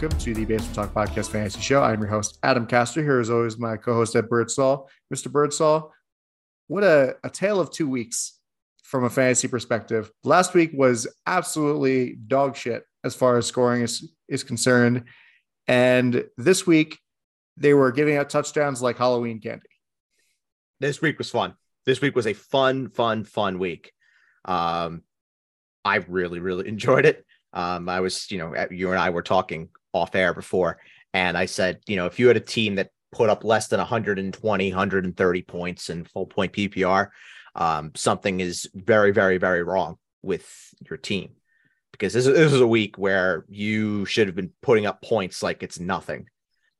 Welcome to the Baseball Talk Podcast Fantasy Show. I'm your host, Adam Castor. Here, as always, my co-host Ed Birdsall. Mr. Birdsall, what a, a tale of two weeks from a fantasy perspective. Last week was absolutely dog shit as far as scoring is, is concerned. And this week, they were giving out touchdowns like Halloween candy. This week was fun. This week was a fun, fun, fun week. Um, I really, really enjoyed it. Um, I was, you know, you and I were talking off air before, and I said, you know, if you had a team that put up less than 120, 130 points in full point PPR, um, something is very, very, very wrong with your team because this, this is a week where you should have been putting up points like it's nothing.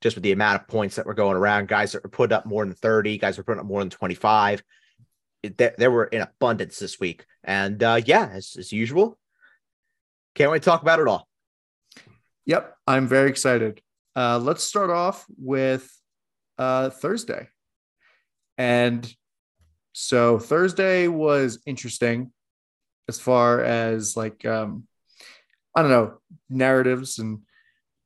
Just with the amount of points that were going around, guys that were put up more than 30, guys were putting up more than 25. There, there were in abundance this week. And uh, yeah, as, as usual, can't wait to talk about it all. Yep, I'm very excited. Uh, let's start off with uh, Thursday. And so Thursday was interesting as far as like, um, I don't know, narratives and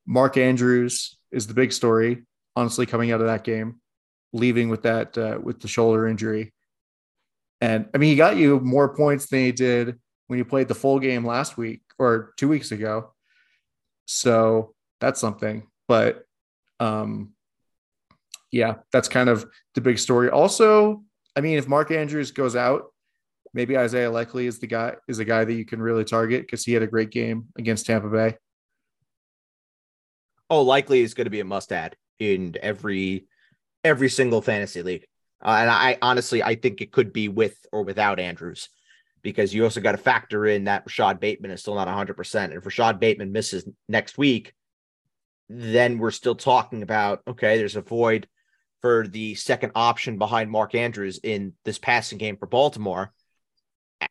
Mark Andrews is the big story, honestly, coming out of that game, leaving with that, uh, with the shoulder injury. And I mean, he got you more points than he did when you played the full game last week or two weeks ago. So that's something. But um, yeah, that's kind of the big story. Also, I mean, if Mark Andrews goes out, maybe Isaiah Likely is the guy is a guy that you can really target because he had a great game against Tampa Bay. Oh, Likely is going to be a must add in every every single fantasy league. Uh, and I honestly I think it could be with or without Andrews because you also got to factor in that Rashod Bateman is still not 100%. And if Rashod Bateman misses next week, then we're still talking about okay, there's a void for the second option behind Mark Andrews in this passing game for Baltimore.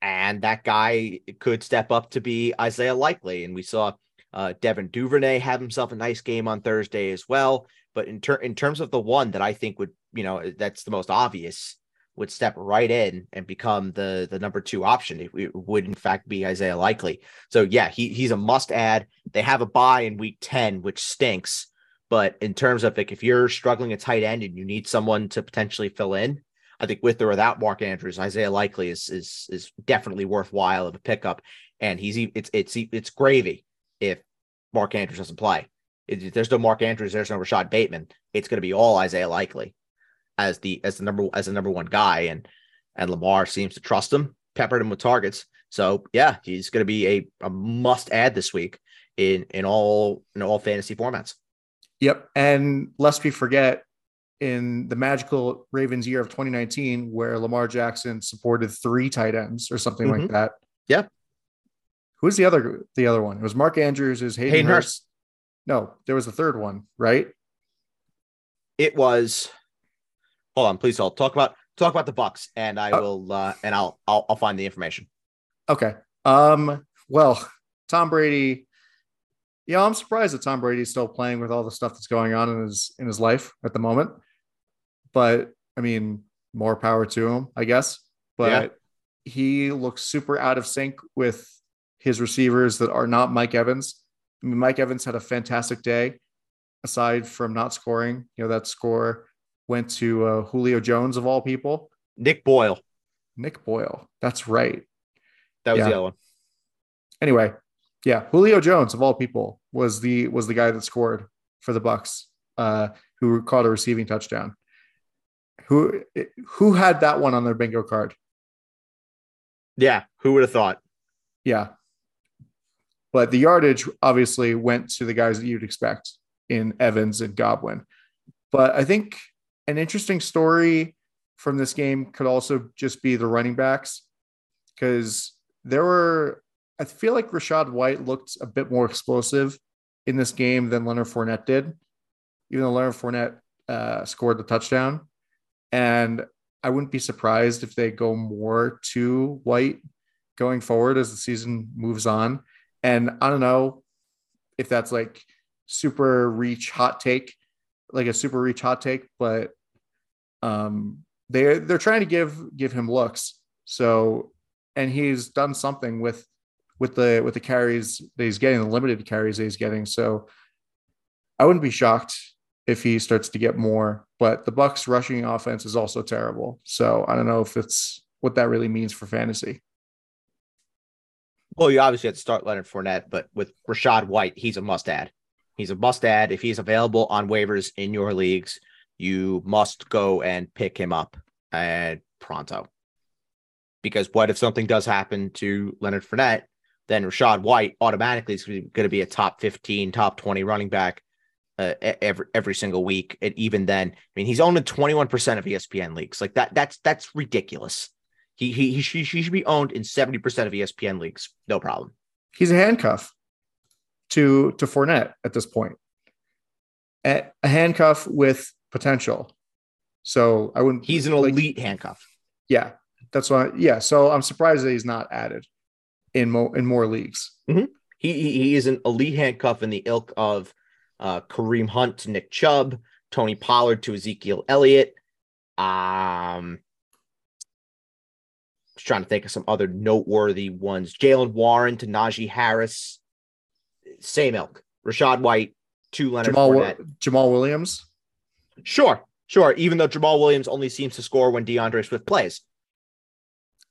And that guy could step up to be Isaiah Likely. And we saw uh, Devin Duvernay have himself a nice game on Thursday as well. But in, ter- in terms of the one that I think would, you know, that's the most obvious would step right in and become the the number two option. It, it would in fact be Isaiah Likely. So yeah, he he's a must add. They have a bye in week 10, which stinks. But in terms of like if you're struggling at tight end and you need someone to potentially fill in, I think with or without Mark Andrews, Isaiah Likely is is is definitely worthwhile of a pickup. And he's it's it's it's gravy if Mark Andrews doesn't play. If there's no Mark Andrews, there's no Rashod Bateman. It's going to be all Isaiah Likely as the as the number as the number one guy, and and Lamar seems to trust him, peppered him with targets. So yeah, he's going to be a, a must add this week in in all in all fantasy formats. Yep, and lest we forget, in the magical Ravens year of 2019, where Lamar Jackson supported three tight ends or something mm-hmm. like that. Yeah. Who's the other the other one? It was Mark Andrews. Is Hayden, Hayden Hurst. Hurst? No, there was a third one, right? It was hold on, please hold. Talk about talk about the Bucks, and I uh, will uh, and I'll, I'll I'll find the information. Okay. Um. Well, Tom Brady. Yeah, I'm surprised that Tom Brady's still playing with all the stuff that's going on in his in his life at the moment. But I mean, more power to him, I guess. But yeah. he looks super out of sync with his receivers that are not Mike Evans. I mean, Mike Evans had a fantastic day, aside from not scoring. You know that score went to uh, Julio Jones of all people. Nick Boyle. Nick Boyle. That's right. That was yeah. the other one. Anyway, yeah, Julio Jones of all people was the was the guy that scored for the Bucks, uh, who caught a receiving touchdown. Who who had that one on their bingo card? Yeah, who would have thought? Yeah, but the yardage obviously went to the guys that you'd expect in Evans and Godwin. But I think an interesting story from this game could also just be the running backs because there were I feel like Rachaad White looked a bit more explosive in this game than Leonard Fournette did, even though Leonard Fournette uh, scored the touchdown. And I wouldn't be surprised if they go more to White going forward as the season moves on. And I don't know if that's like super reach hot take, like a super reach hot take, but um, they're they're trying to give give him looks. So, and he's done something with with the with the carries that he's getting, the limited carries that he's getting. So I wouldn't be shocked if he starts to get more. But the Bucks rushing offense is also terrible. So I don't know if it's what that really means for fantasy. Well, you obviously had to start Leonard Fournette, but with Rachaad White, he's a must add. He's a must add. If he's available on waivers in your leagues, you must go and pick him up and pronto. Because what if something does happen to Leonard Fournette? Then Rachaad White automatically is going to be a top 15, top 20 running back uh, every every single week. And even then, I mean, he's owned 21% of ESPN leagues. Like that, that's that's ridiculous. He he he he should be owned in 70% of ESPN leagues. No problem. He's a handcuff to to Fournette at this point. A, a handcuff with potential. So I wouldn't. He's an elite like, handcuff. Yeah, that's why. Yeah, so I'm surprised that he's not added in more in more leagues. Mm-hmm. He, he, he is an elite handcuff in the ilk of uh, Kareem Hunt to Nick Chubb, Tony Pollard to Ezekiel Elliott. Um, just trying to think of some other noteworthy ones. Jaylen Warren to Najee Harris. Same ilk. Rachaad White to Leonard Jamaal, Fournette. Jamaal Williams. Sure, sure. Even though Jamaal Williams only seems to score when D'Andre Swift plays.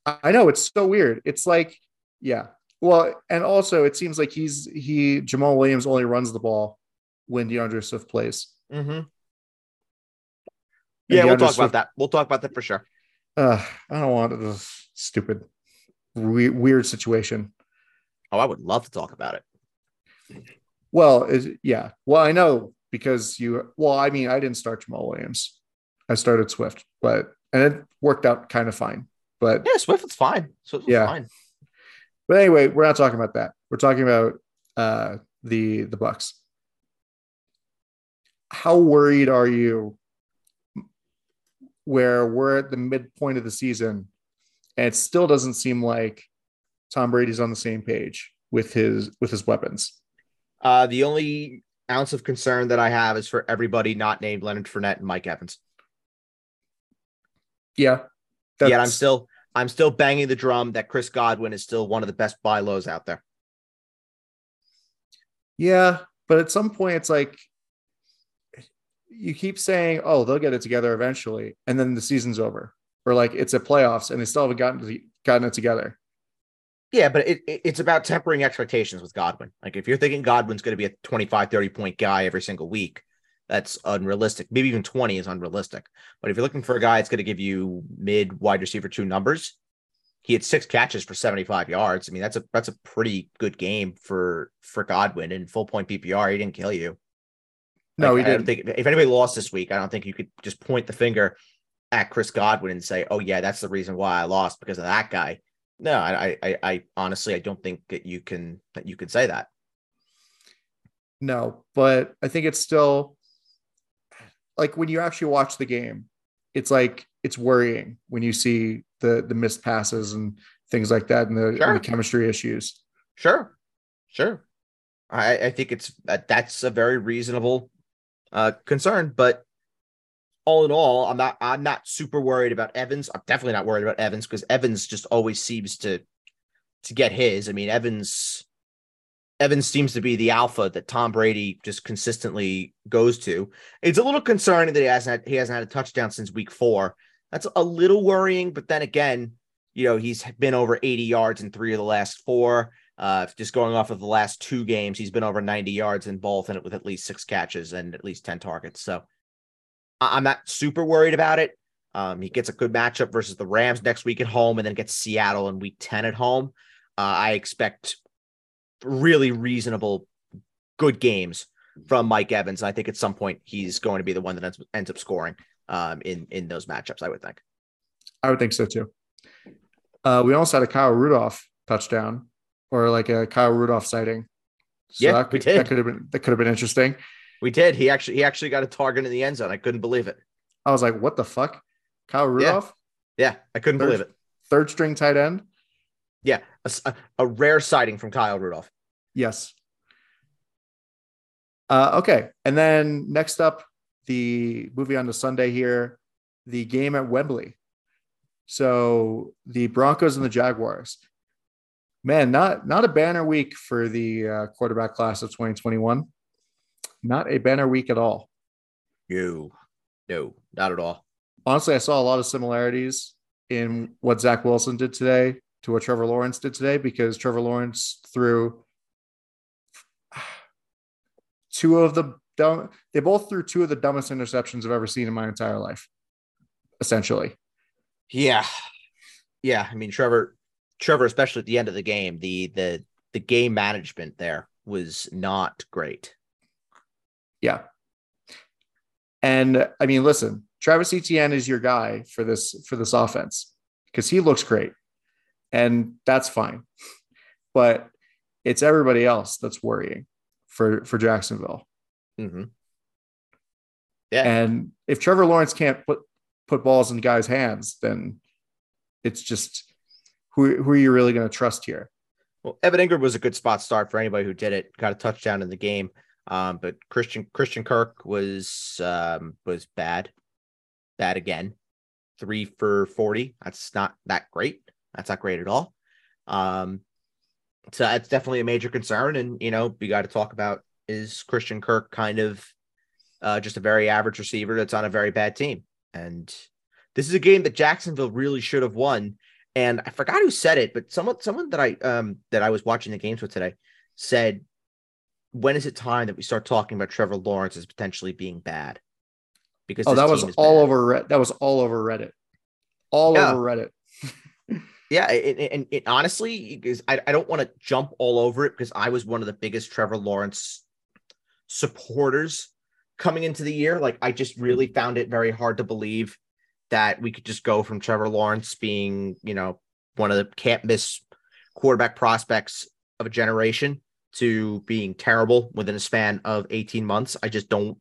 I know it's so weird. It's like, yeah. Well, and also it seems like he's he Jamaal Williams only runs the ball when D'Andre Swift plays. Mm-hmm. Yeah, we'll talk Swift, about that. We'll talk about that for sure. Uh, I don't want this stupid, re- weird situation. Oh, I would love to talk about it. Well, is yeah. Well, I know because you. Well, I mean, I didn't start Jamaal Williams. I started Swift, but and it worked out kind of fine. But yeah, Swift was fine. Swift was yeah. fine. But anyway, we're not talking about that. We're talking about uh, the the Bucks. How worried are you? Where we're at the midpoint of the season, and it still doesn't seem like Tom Brady's on the same page with his with his weapons. Uh, the only ounce of concern that I have is for everybody not named Leonard Fournette and Mike Evans. Yeah. Yet I'm still I'm still banging the drum that Chris Godwin is still one of the best buy lows out there. Yeah, but at some point it's like you keep saying, "Oh, they'll get it together eventually," and then the season's over, or like it's a playoffs and they still haven't gotten to, gotten it together. Yeah, but it, it, it's about tempering expectations with Godwin. Like if you're thinking Godwin's going to be a 25, 30 point guy every single week, that's unrealistic. Maybe even 20 is unrealistic. But if you're looking for a guy that's going to give you mid wide receiver two numbers, he had six catches for 75 yards. I mean, that's a that's a pretty good game for for Godwin in full point PPR. He didn't kill you. No, like, he didn't. think if anybody lost this week, I don't think you could just point the finger at Chris Godwin and say, "Oh yeah, that's the reason why I lost because of that guy." No, I, I, I honestly, I don't think that you can that you can say that. No, but I think it's still like when you actually watch the game, it's like it's worrying when you see the the missed passes and things like that and the, sure. and the chemistry issues. Sure, sure. I, I think it's that's a very reasonable uh, concern, but all in all, I'm not I'm not super worried about Evans. I'm definitely not worried about Evans because Evans just always seems to to get his. I mean, Evans Evans seems to be the alpha that Tom Brady just consistently goes to. It's a little concerning that he hasn't had, he hasn't had a touchdown since week four. That's a little worrying, but then again, you know, he's been over 80 yards in three of the last four. Uh, just going off of the last two games, he's been over 90 yards in both and with at least six catches and at least 10 targets. So I'm not super worried about it. Um, he gets a good matchup versus the Rams next week at home and then gets Seattle in week 10 at home. Uh, I expect really reasonable, good games from Mike Evans. And I think at some point he's going to be the one that ends, ends up scoring um, in, in those matchups, I would think. I would think so too. Uh, we almost had a Kyle Rudolph touchdown or like a Kyle Rudolph sighting. So yeah, that, we did. That could have been that could have been interesting. We did. He actually he actually got a target in the end zone. I couldn't believe it. I was like, what the fuck? Kyle Rudolph? Yeah, yeah I couldn't third, believe it. Third string tight end? Yeah, a, a rare sighting from Kyle Rudolph. Yes. Uh, okay. And then next up, the movie on the Sunday here, the game at Wembley. So the Broncos and the Jaguars. Man, not not a banner week for the uh, quarterback class of 2021. Not a banner week at all. No, no, not at all. Honestly, I saw a lot of similarities in what Zach Wilson did today to what Trevor Lawrence did today because Trevor Lawrence threw two of the dumb, they both threw two of the dumbest interceptions I've ever seen in my entire life, essentially. Yeah. Yeah. I mean, Trevor, Trevor, especially at the end of the game, the the the game management there was not great. Yeah. And I mean, listen, Travis Etienne is your guy for this for this offense because he looks great. And that's fine. But it's everybody else that's worrying for for Jacksonville. Mm-hmm. Yeah. And if Trevor Lawrence can't put put balls in guys' hands, then it's just who, who are you really going to trust here? Well, Evan Engram was a good spot start for anybody who did it. Got a touchdown in the game, um, but Christian Christian Kirk was um, was bad, bad again. Three for forty. That's not that great. That's not great at all. Um, so that's definitely a major concern. And you know, we got to talk about is Christian Kirk kind of uh, just a very average receiver that's on a very bad team. And this is a game that Jacksonville really should have won. And I forgot who said it, but someone someone that I um that I was watching the games with today said, "When is it time that we start talking about Trevor Lawrence as potentially being bad?" Because oh, that was all bad. over. That was all over Reddit. All yeah. over Reddit. yeah, and, it honestly, because I, I don't want to jump all over it because I was one of the biggest Trevor Lawrence supporters coming into the year. Like I just really mm-hmm. found it very hard to believe that we could just go from Trevor Lawrence being, you know, one of the can't miss quarterback prospects of a generation to being terrible within a span of 18 months. I just don't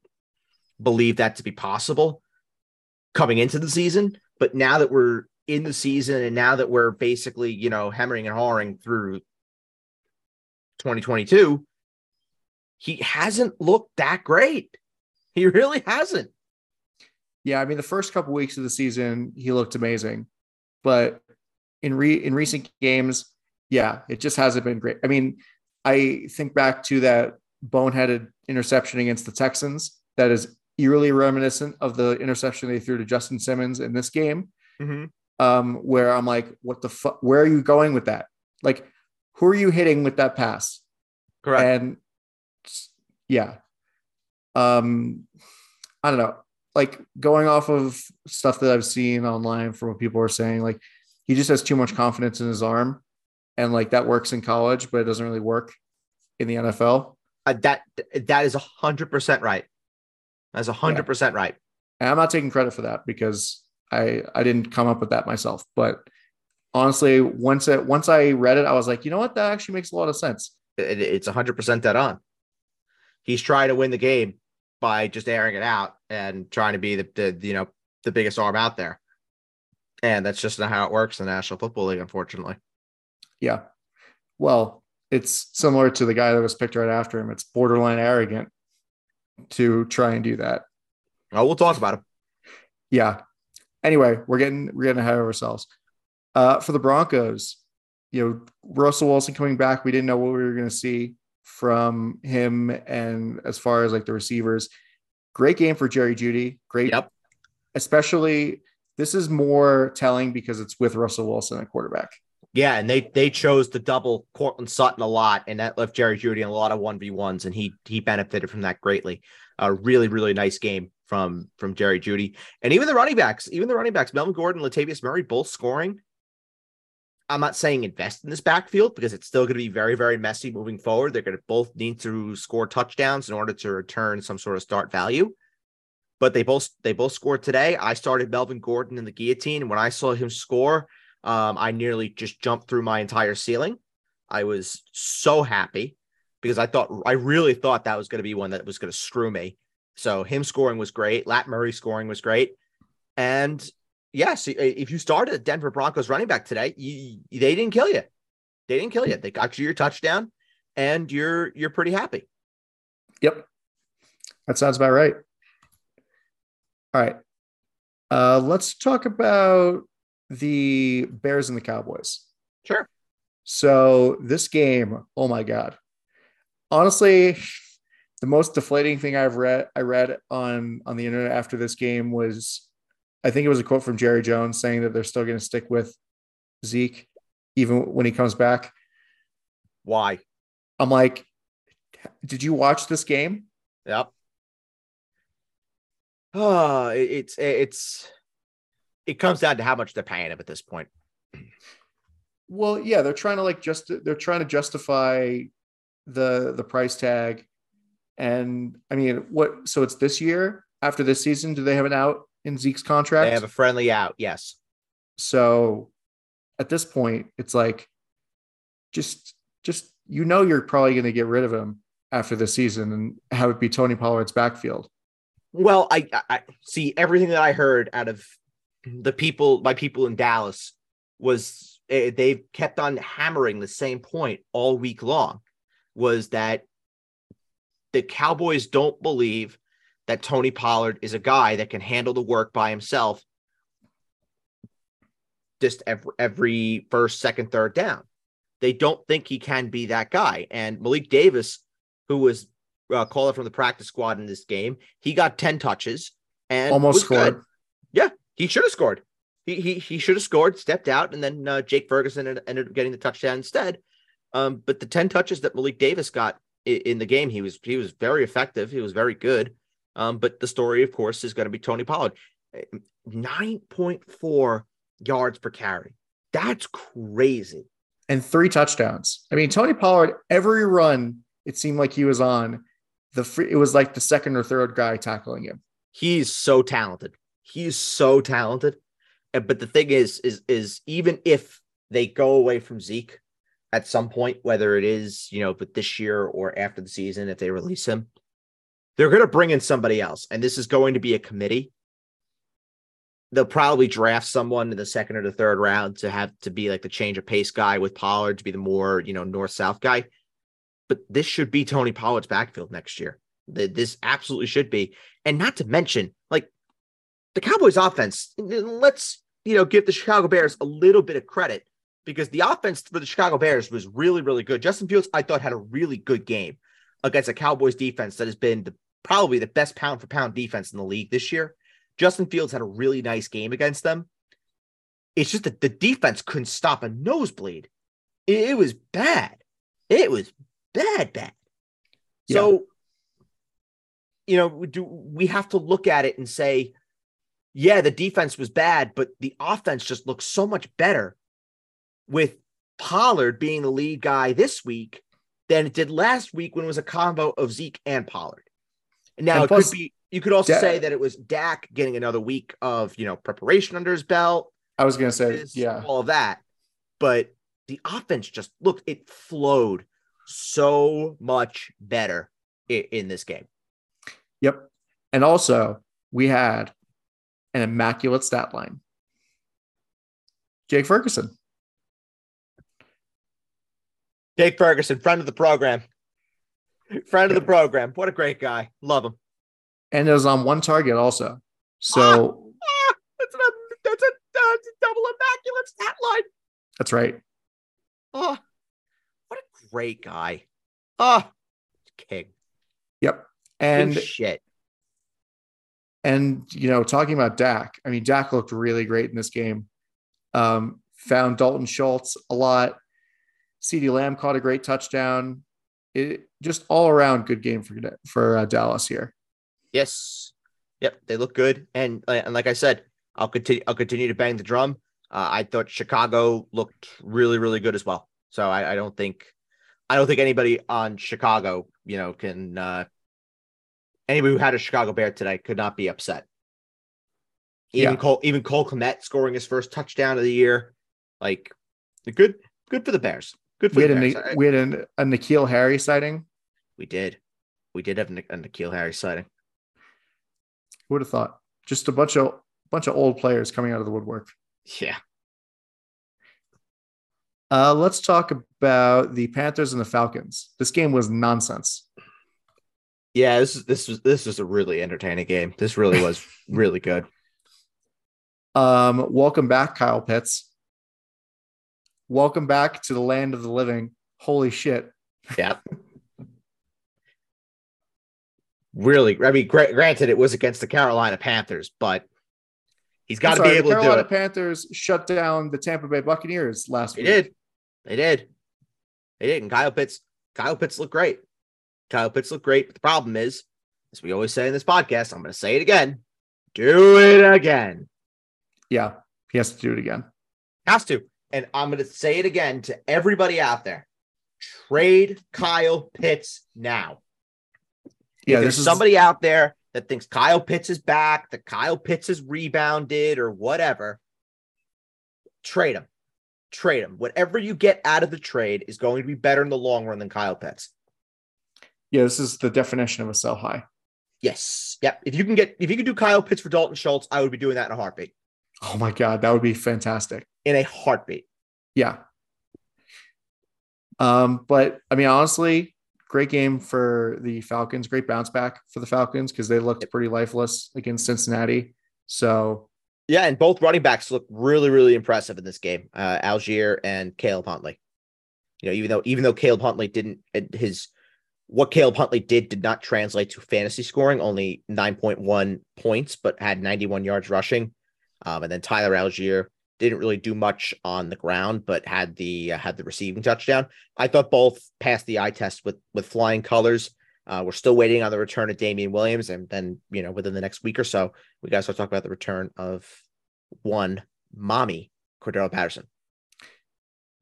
believe that to be possible coming into the season. But now that we're in the season and now that we're basically, you know, hammering and hawing through 2022, he hasn't looked that great. He really hasn't. Yeah, I mean the first couple weeks of the season he looked amazing, but in re in recent games, yeah, it just hasn't been great. I mean, I think back to that boneheaded interception against the Texans that is eerily reminiscent of the interception they threw to Justin Simmons in this game. Mm-hmm. Um, where I'm like, what the fuck? Where are you going with that? Like, who are you hitting with that pass? Correct. And yeah. Um, I don't know. Like going off of stuff that I've seen online from what people are saying, like he just has too much confidence in his arm, and like that works in college, but it doesn't really work in the NFL. Uh, that that is a hundred percent right. That's a hundred percent right. And I'm not taking credit for that because I I didn't come up with that myself. But honestly, once it once I read it, I was like, you know what, that actually makes a lot of sense. It, it's a hundred percent dead on he's trying to win the game by just airing it out and trying to be the, the you know the biggest arm out there. And that's just not how it works in the National Football League, unfortunately. Yeah. Well, it's similar to the guy that was picked right after him. It's borderline arrogant to try and do that. Oh, we'll talk about him. Yeah. Anyway, we're getting we're getting ahead of ourselves. Uh, for the Broncos, you know, Russell Wilson coming back, we didn't know what we were going to see from him and as far as like the receivers. Great game for Jerry Jeudy. Great. Yep. Especially this is more telling because it's with Russell Wilson at quarterback. Yeah, and they they chose to double Courtland Sutton a lot, and that left Jerry Jeudy in a lot of one v ones, and he he benefited from that greatly. A really really nice game from from Jerry Jeudy, and even the running backs, even the running backs, Melvin Gordon, Latavius Murray, both scoring. I'm not saying invest in this backfield because it's still going to be very, very messy moving forward. They're going to both need to score touchdowns in order to return some sort of start value. But they both they both scored today. I started Melvin Gordon in the guillotine, and when I saw him score, um, I nearly just jumped through my entire ceiling. I was so happy because I thought I really thought that was going to be one that was going to screw me. So him scoring was great. Lat Murray scoring was great, and yes, if you started Denver Broncos running back today, you, they didn't kill you. They didn't kill you. They got you your touchdown, and you're you're pretty happy. Yep, that sounds about right. All right, uh, let's talk about the Bears and the Cowboys. Sure. So this game, oh my god. Honestly, the most deflating thing I've read I read on on the internet after this game was I think it was a quote from Jerry Jones saying that they're still going to stick with Zeke even when he comes back. Why? I'm like, did you watch this game? Yep. Oh, it's it's it comes down to how much they're paying him at this point. Well, yeah, they're trying to like just they're trying to justify the the price tag. And I mean, what so it's this year after this season, do they have an out in Zeke's contract? They have a friendly out, yes. So at this point, it's like just just you know you're probably going to get rid of him after the season and have it be Tony Pollard's backfield. Well, I, I see everything that I heard out of the people, my people in Dallas, was uh, they've kept on hammering the same point all week long. Was that the Cowboys don't believe that Tony Pollard is a guy that can handle the work by himself, just every, every first, second, third down. They don't think he can be that guy. And Malik Davis, who was uh, caller from the practice squad in this game. He got 10 touches and almost scored. Good. Yeah, he should have scored. He, he, he should have scored, stepped out, and then uh, Jake Ferguson ended up getting the touchdown instead. Um, but the 10 touches that Malik Davis got in, in the game, he was he was very effective. He was very good. Um, but the story, of course, is going to be Tony Pollard. 9.4 yards per carry. That's crazy. And three touchdowns. I mean, Tony Pollard, every run it seemed like he was on, the free, it was like the second or third guy tackling him. He's so talented. He's so talented. Uh, but the thing is, is is even if they go away from Zeke at some point, whether it is you know, but this year or after the season, if they release him, they're going to bring in somebody else, and this is going to be a committee. They'll probably draft someone in the second or the third round to have to be like the change of pace guy with Pollard to be the more you know north south guy but this should be Tony Pollard's backfield next year. This absolutely should be. And not to mention, like the Cowboys offense, let's, you know, give the Chicago Bears a little bit of credit because the offense for the Chicago Bears was really, really good. Justin Fields, I thought, had a really good game against a Cowboys defense that has been the, probably the best pound for pound defense in the league this year. Justin Fields had a really nice game against them. It's just that the defense couldn't stop a nosebleed. It, it was bad. It was bad, bad. Yeah. So, you know, do we have to look at it and say, yeah, the defense was bad, but the offense just looks so much better with Pollard being the lead guy this week than it did last week when it was a combo of Zeke and Pollard. Now and it plus, could be you could also say that it was Dak getting another week of you know preparation under his belt. I was gonna say, yeah, all of that. But the offense just looked it flowed so much better in, in this game. Yep. And also, we had an immaculate stat line. Jake Ferguson. Jake Ferguson, friend of the program. Friend of the program. What a great guy. Love him. And it was on one target also. So ah, ah, that's, a, that's, a, that's a double immaculate stat line. That's right. Oh, what a great guy. Oh, king. Yep. And Good shit. And you know, talking about Dak, I mean, Dak looked really great in this game. Um, found Dalton Schultz a lot. CeeDee Lamb caught a great touchdown. It just all around good game for for uh, Dallas here. Yes. Yep, they look good, and uh, and like I said, I'll continue. I'll continue to bang the drum. Uh, I thought Chicago looked really, really good as well. So I, I don't think I don't think anybody on Chicago, you know, can uh anybody who had a Chicago Bear today could not be upset. Even yeah. Cole, even Cole Kmet scoring his first touchdown of the year, like good, good for the Bears. Good for we the had Bears. A, we had a, a N'Keal Harry sighting. We did, we did have a, N'Keal Harry sighting. Who would have thought? Just a bunch of bunch of old players coming out of the woodwork. Yeah, uh, let's talk about the Panthers and the Falcons. This game was nonsense. Yeah, this this was this was a really entertaining game. This really was really good. Um, welcome back, Kyle Pitts. welcome back to the land of the living. Holy shit. Yeah. really, I mean, gra- granted, it was against the Carolina Panthers, but he's got to be able the to do Carolina it. Panthers shut down the Tampa Bay Buccaneers last They week. did. They did. They did. And Kyle Pitts, Kyle Pitts looked great. Kyle Pitts looked great. But the problem is, as we always say in this podcast, I'm going to say it again. Do it again. Yeah, he has to do it again. Has to. And I'm going to say it again to everybody out there. Trade Kyle Pitts now. Yeah, if there's is somebody out there that thinks Kyle Pitts is back, that Kyle Pitts has rebounded or whatever, trade him. Trade him. Whatever you get out of the trade is going to be better in the long run than Kyle Pitts. Yeah, this is the definition of a sell high. Yes. Yep. If you can get if you can do Kyle Pitts for Dalton Schultz, I would be doing that in a heartbeat. Oh my god, that would be fantastic. In a heartbeat. Yeah. Um, but I mean, honestly, great game for the Falcons. Great bounce back for the Falcons because they looked pretty lifeless against Cincinnati. So Yeah, and both running backs look really, really impressive in this game. Uh, Allgeier and Caleb Huntley. You know, even though even though Caleb Huntley didn't his what Caleb Huntley did did not translate to fantasy scoring, only 9.1 points, but had 91 yards rushing. Um, and then Tyler Allgeier didn't really do much on the ground, but had the uh, had the receiving touchdown. I thought both passed the eye test with with flying colors. Uh, we're still waiting on the return of Damien Williams, and then you know within the next week or so, we got to talk about the return of one mommy Cordarrelle Patterson.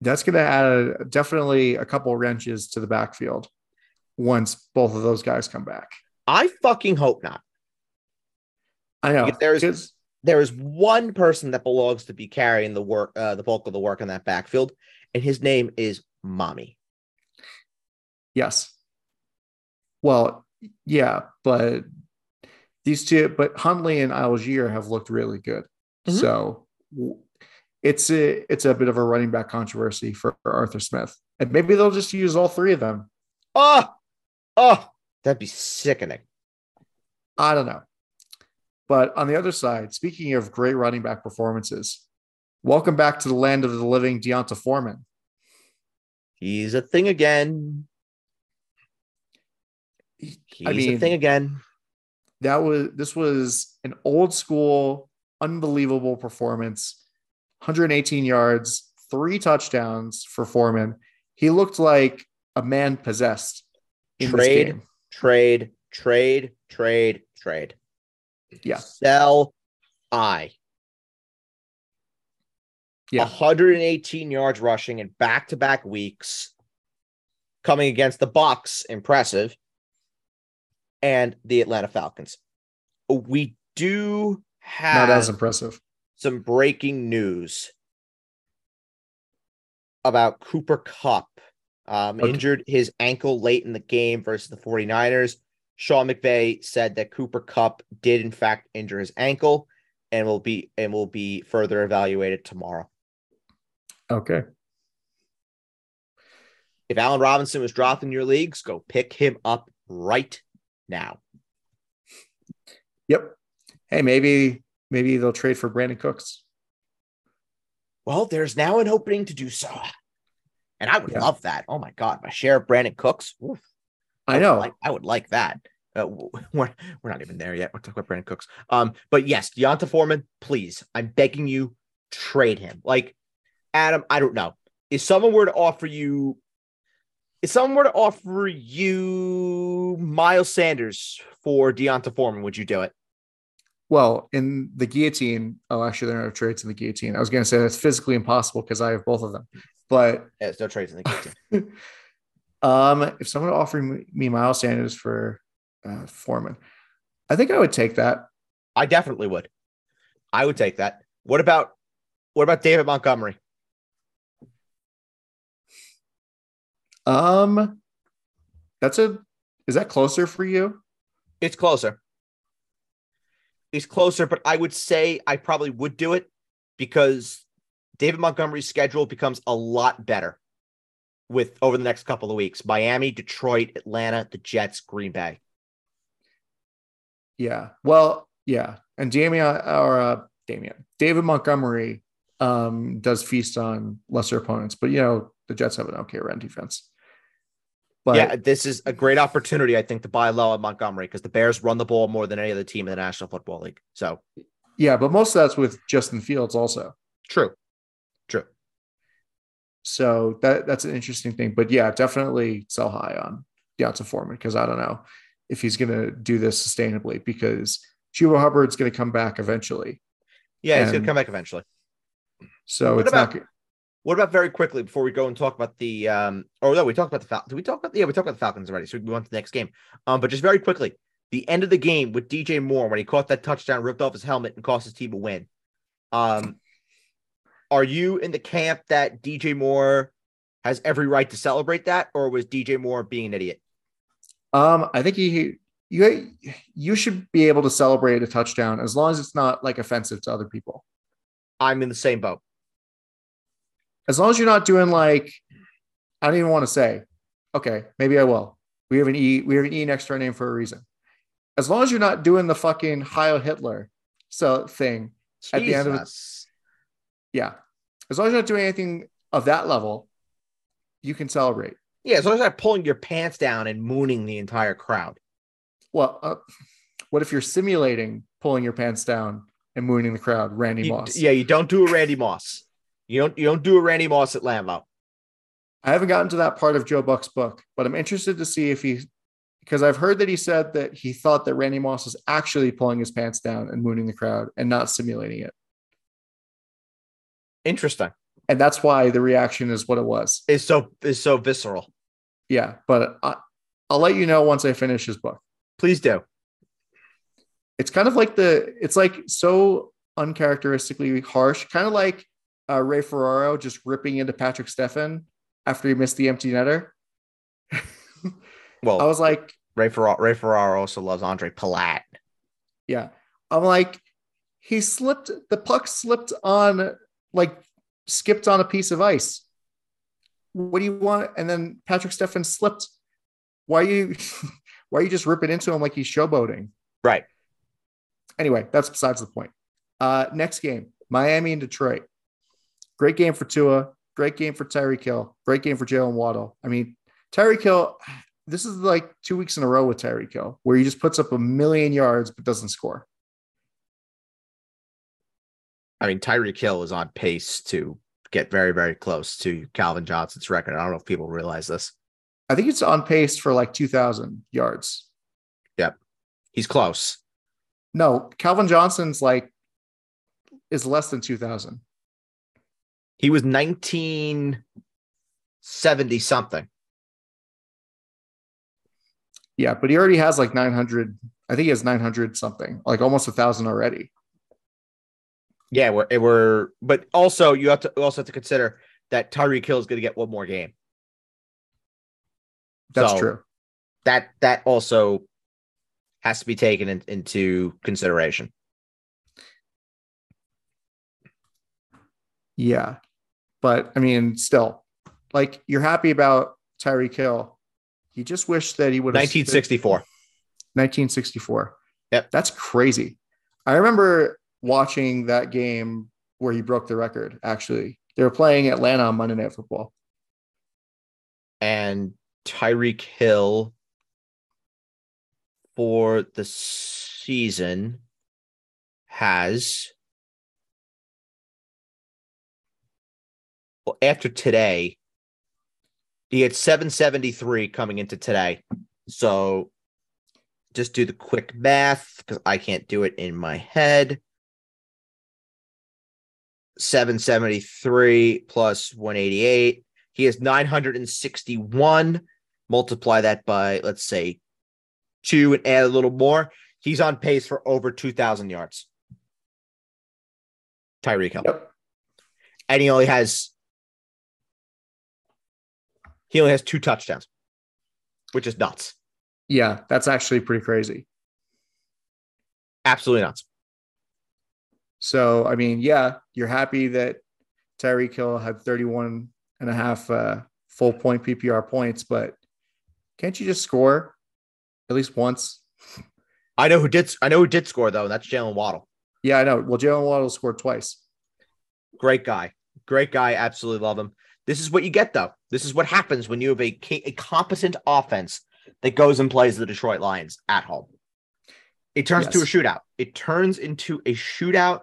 that's going to add definitely a couple wrenches to the backfield once both of those guys come back. I fucking hope not. I know there is there is one person that belongs to be carrying the work, uh, the bulk of the work in that backfield, and his name is Mommy. yes. Well, yeah, but these two, but Huntley and Allgeier have looked really good. Mhm. So it's a it's a bit of a running back controversy for Arthur Smith, and maybe they'll just use all three of them. Oh, oh, that'd be sickening. I don't know. But on the other side, speaking of great running back performances, welcome back to the land of the living, D'Onta Foreman. He's a thing again. He's I a mean- thing again. That was this was an old school, unbelievable performance. 118 yards, three touchdowns for Foreman. He looked like a man possessed Trade. Trade, trade, trade, trade. Yeah. Sell I. Yeah. 118 yards rushing in back-to-back weeks coming against the Bucks, impressive, and the Atlanta Falcons. We do have Not as impressive. some breaking news about Cooper Kupp. Um, Okay. Injured his ankle late in the game versus the 49ers. Sean McVay said that Cooper Kupp did in fact injure his ankle and will be and will be further evaluated tomorrow. Okay. If Allen Robinson was dropped in your leagues, go pick him up right now. Yep. Hey, maybe maybe they'll trade for Brandin Cooks. Well, there's now an opening to do so. And I would Yeah. love that. Oh my God. My share of Brandin Cooks. Oof. I would know. like- I would like that. Uh, we're, we're not even there yet. We're talking about Brandin Cooks. Um, but yes, D'Onta Foreman, please, I'm begging you, trade him. Like Adam, I don't know. If someone were to offer you, if someone were to offer you Miles Sanders for D'Onta Foreman, would you do it? Well, in the guillotine, oh, actually, there are no trades in the guillotine. I was going to say that's physically impossible because I have both of them. But Yeah, there's no trades in the guillotine. um, if someone offered me, me Miles Sanders for uh, Foreman, I think I would take that. I definitely would. I would take that. What about what about David Montgomery? Um, that's a. Is that closer for you? It's closer. It's closer, but I would say I probably would do it because David Montgomery's schedule becomes a lot better with over the next couple of weeks. Miami, Detroit, Atlanta, the Jets, Green Bay. Yeah. Well, yeah. And Damian or uh, Damian David Montgomery um, does feast on lesser opponents. But you know, the Jets have an okay run defense. But yeah, this is a great opportunity, I think, to buy low on Montgomery because the Bears run the ball more than any other team in the National Football League. So yeah, but most of that's with Justin Fields also. true, true. So that that's an interesting thing. But yeah, definitely sell high on D'Onta Foreman because I don't know if he's going to do this sustainably because Chuba Hubbard's going to come back eventually. Yeah, he's gonna come back eventually. So What it's about- not. What about very quickly before we go and talk about the um or no, we talked about the Falcons. Did we talk about the, yeah, we talked about the Falcons already. So we went to the next game. Um, but just very quickly, the end of the game with DJ Moore when he caught that touchdown, ripped off his helmet, and cost his team a win. Um, are you in the camp that DJ Moore has every right to celebrate that, or was DJ Moore being an idiot? Um, I think he you you should be able to celebrate a touchdown as long as it's not like offensive to other people. I'm in the same boat. As long as you're not doing like I don't even want to say. Okay, maybe I will. We have an E. We have an E next to our name for a reason. As long as you're not doing the fucking Heil Hitler so thing. At the end of it- Yeah. As long as you're not doing anything of that level, you can celebrate. Yeah, as long as you're not pulling your pants down and mooning the entire crowd. Well, uh, what if you're simulating pulling your pants down and mooning the crowd, Randy You- Moss? yeah, you don't do a Randy Moss. You don't you don't do a Randy Moss at Lambeau. I haven't gotten to that part of Joe Buck's book, but I'm interested to see if he, because I've heard that he said that he thought that Randy Moss was actually pulling his pants down and mooning the crowd and not simulating it. Interesting. And that's why the reaction is what it was. It's so is so visceral. Yeah. But I, I'll let you know once I finish his book. Please do. It's kind of like the, it's like so uncharacteristically harsh, kind of like uh, Ray Ferraro just ripping into Patrick Steffen after he missed the empty netter. Well, I was like, Ray Ferraro, Ray Ferraro also loves Andre Palat. Yeah. I'm like, he slipped, the puck slipped on, like, skipped on a piece of ice. What do you want? And then Patrick Steffen slipped. Why are you, why are you just ripping into him like he's showboating? Right. Anyway, that's besides the point. Uh, next game, Miami and Detroit. Great game for Tua. Great game for Tyreek Hill. Great game for Jaylen Waddle. I mean, Tyreek Hill, this is like two weeks in a row with Tyreek Hill, where he just puts up a million yards but doesn't score. I mean, Tyreek Hill is on pace to get very, very close to Calvin Johnson's record. I don't know if people realize this. I think it's on pace for like 2,000 yards. Yep. He's close. No, Calvin Johnson's like is less than 2,000. He was 1970 something. Yeah, but he already has like 900. I think he has 900 something, like almost a thousand already. Yeah, we're, we're but also you have to also have to consider that Tyreek Hill is going to get one more game. That's So, true. That that also has to be taken in- into consideration. Yeah. But I mean, still, like you're happy about Tyreek Hill. You just wish that he would have 1964. 1964. Yep. That's crazy. I remember watching that game where he broke the record, actually. They were playing Atlanta on Monday Night Football. and Tyreek Hill for the season has after today he had 773 coming into today. So just do the quick math because i can't do it in my head. 773 plus 188 he has 961 multiply that by let's say two and add a little more. He's on pace for over 2000 yards. Tyreek hill. Yep. and he only has he only has two touchdowns which is nuts Yeah, that's actually pretty crazy. absolutely nuts So, I mean, yeah, you're happy that Tyreek Hill had 31 and a half uh, full point PPR points, but can't you just score at least once? i know who did i know who did score though and that's jaylen waddle Yeah, I know. Well, Jaylen Waddle scored twice. Great guy. Great guy. Absolutely love him. This is what you get, though. This is what happens when you have a, a competent offense that goes and plays the Detroit Lions at home. It turns yes. into a shootout. It turns into a shootout.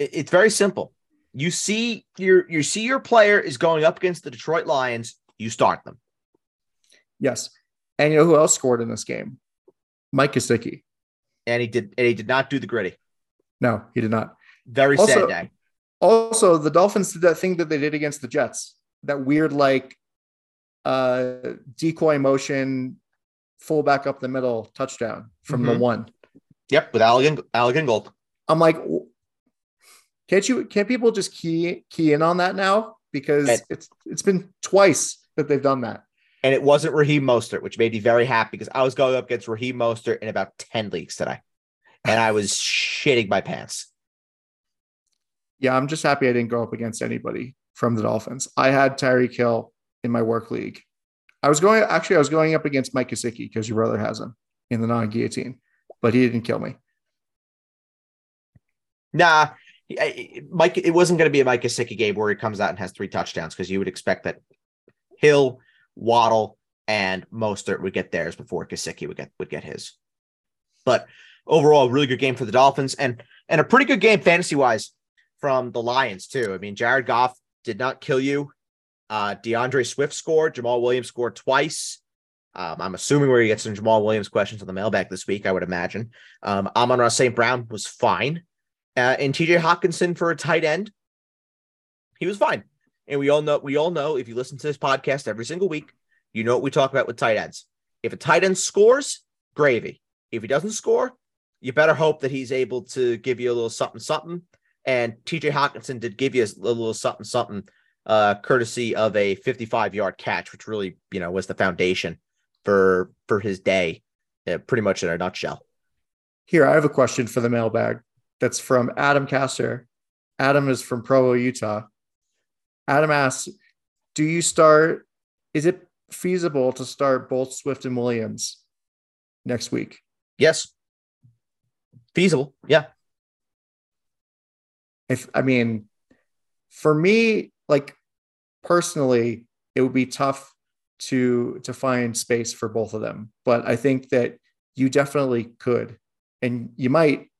It's very simple. You see your you see your player is going up against the Detroit Lions. You start them. Yes, and you know who else scored in this game? Mike Gesicki. And he did. And he did not do the gritty. No, he did not. Very also, sad day. Also, the Dolphins did that thing that they did against the Jets. That weird, like, uh, decoy motion, fullback up the middle touchdown from mm-hmm. the one. Yep, with Alec, Alec Ingold. I'm like, can't you? Can't people just key key in on that now? Because and, it's it's been twice that they've done that. And it wasn't Raheem Mostert, which made me very happy because I was going up against Raheem Mostert in about 10 leagues today. And I was shitting my pants yeah, I'm just happy I didn't go up against anybody from the Dolphins. I had Tyreek Hill in my work league. I was going actually I was going up against Mike Gesicki because your brother has him in the non-guillotine, but he didn't kill me. Nah, Mike. It wasn't going to be a Mike Gesicki game where he comes out and has three touchdowns because you would expect that Hill, Waddle, and Mostert would get theirs before Gesicki would get would get his. But overall, really good game for the Dolphins and and a pretty good game fantasy wise from the Lions too. I mean, Jared Goff did not kill you. Uh, D'Andre Swift scored. Jamaal Williams scored twice. Um, I'm assuming we're going to get some Jamaal Williams questions on the mailbag this week, I would imagine. Um, Amon-Ra St. Brown was fine. Uh, and TJ Hockenson for a tight end, he was fine. And we all know, we all know if you listen to this podcast every single week, you know what we talk about with tight ends. If a tight end scores, gravy. If he doesn't score, you better hope that he's able to give you a little something, something and TJ Hockenson did give you a little something, something, uh, courtesy of a 55 yard catch, which really, you know, was the foundation for for his day, uh, pretty much in a nutshell. Here, I have a question for the mailbag. That's from Adam Castor. Adam is from Provo, Utah. Adam asks, "Do you start? Is it feasible to start both Swift and Williams next week?" Yes. Feasible. Yeah if I mean, for me, like personally, it would be tough to to find space for both of them. But I think that you definitely could, and you might.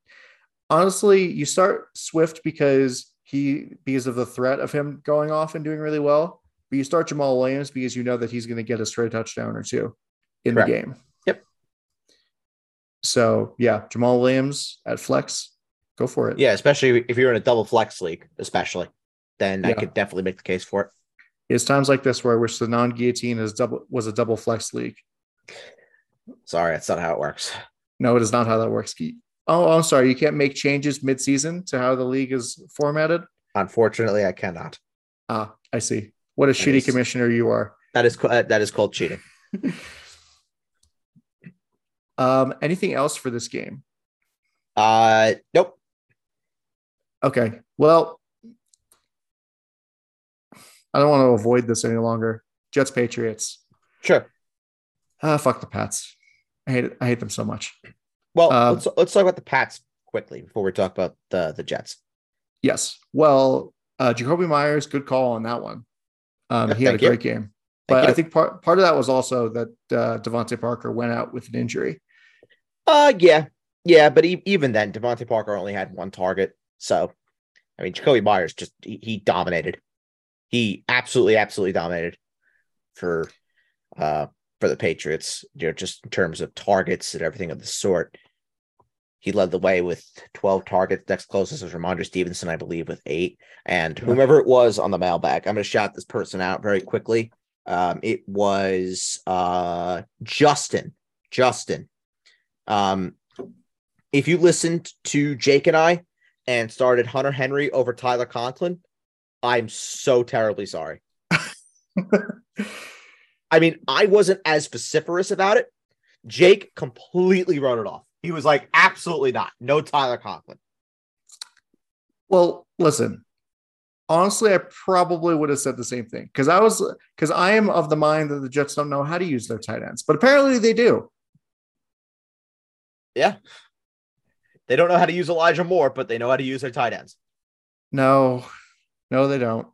Honestly, you start Swift because he because of the threat of him going off and doing really well. But you start Jamaal Williams because you know that he's going to get a straight touchdown or two in Correct. the game. Yep. So yeah, Jamaal Williams at flex go for it. Yeah, especially if you're in a double flex league, especially, then yeah. I could definitely make the case for it. It's times like this where I wish the non-guillotine is double was a double flex league. Sorry, that's not how it works. No, it is not how that works. Oh, I'm sorry. You can't make changes mid-season to how the league is formatted. Unfortunately, I cannot. Ah, I see. What a that shitty is, commissioner you are. That is that is called cheating. um, anything else for this game? Uh, nope. Okay. Well, I don't want to avoid this any longer. Jets Patriots. Sure. Ah, fuck the Pats. I hate it. I hate them so much. Well, um, let's let's talk about the Pats quickly before we talk about the the Jets. Yes. Well, uh, Jakobi Meyers, good call on that one. Um, he had a you. great game, but I think part part of that was also that uh, DeVante Parker went out with an injury. Uh, yeah, yeah, but he, even then, DeVante Parker only had one target. So, I mean, Jakobi Meyers just he, he dominated. He absolutely, absolutely dominated for uh for the Patriots. You know, just in terms of targets and everything of the sort. He led the way with 12 targets. Next closest was Rhamondre Stevenson, I believe, with eight. And whomever it was on the mailbag, I'm going to shout this person out very quickly. Um, it was uh, Justin. Justin. Um, if you listened to Jake and I and started Hunter Henry over Tyler Conklin, I'm so terribly sorry. I mean, I wasn't as vociferous about it. Jake completely wrote it off. He was like, absolutely not. No Tyler Conklin. Well, listen, honestly, I probably would have said the same thing because I was because I am of the mind that the Jets don't know how to use their tight ends, but apparently they do. Yeah. They don't know how to use Elijah Moore, but they know how to use their tight ends. No, No, they don't.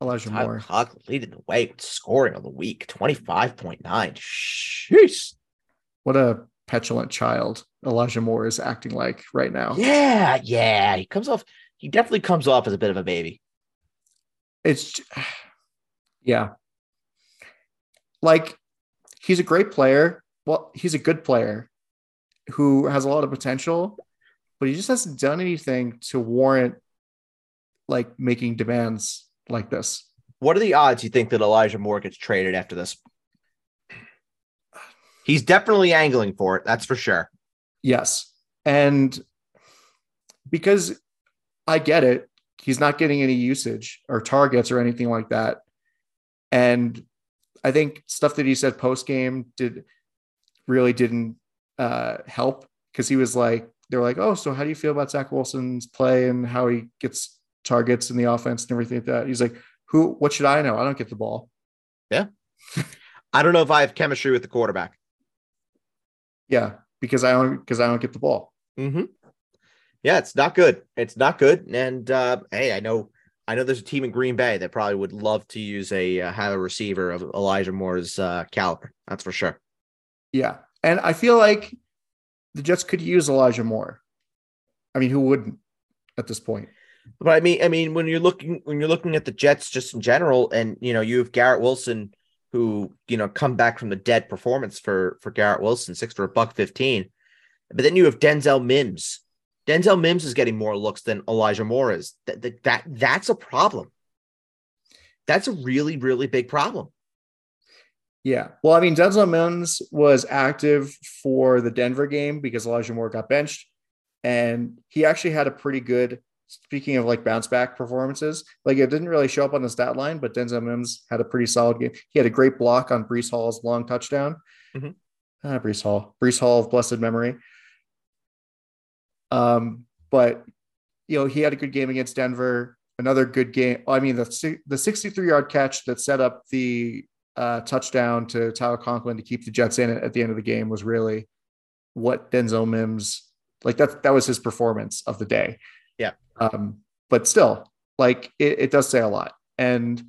Elijah Tyler Moore. Conklin leading the way with scoring of the week, 25.9. Sheesh. What a petulant child Elijah Moore is acting like right now. Yeah, yeah. He comes off, he definitely comes off as a bit of a baby. It's yeah. Like he's a great player. Well, he's a good player who has a lot of potential, but he just hasn't done anything to warrant like making demands like this. What are the odds you think that Elijah Moore gets traded after this? He's definitely angling for it. That's for sure. Yes. And because I get it, he's not getting any usage or targets or anything like that. And I think stuff that he said post game did really didn't uh, help because he was like, they're like, oh, so how do you feel about Zach Wilson's play and how he gets targets in the offense and everything like that? He's like, who, what should I know? I don't get the ball. Yeah, I don't know if I have chemistry with the quarterback. Yeah. Because I don't, because I don't get the ball. Mm-hmm. Yeah, it's not good. It's not good. And uh, hey, I know, I know there's a team in Green Bay that probably would love to use a uh, have a receiver of Elijah Moore's uh, caliber. That's for sure. Yeah. And I feel like the Jets could use Elijah Moore. I mean, who wouldn't at this point? But I mean, I mean, when you're looking when you're looking at the Jets just in general, and you know, you have Garrett Wilson, who you know come back from the dead performance for for Garrett Wilson, six for a buck fifteen, but then you have Denzel Mims. Denzel Mims is getting more looks than Elijah Moore is. That that, that that's a problem. That's a really really big problem. Yeah. Well, I mean, Denzel Mims was active for the Denver game because Elijah Moore got benched. And he actually had a pretty good, speaking of like bounce back performances, like it didn't really show up on the stat line, but Denzel Mims had a pretty solid game. He had a great block on Breece Hall's long touchdown. Mhm. Ah, Breece Hall, Breece Hall of blessed memory. Um, but you know, he had a good game against Denver. Another good game. I mean, the the 63 yard catch that set up the uh, touchdown to Tyler Conklin to keep the Jets in it at the end of the game was really what Denzel Mims like. That that was his performance of the day. Yeah. Um, but still, like it, it does say a lot, and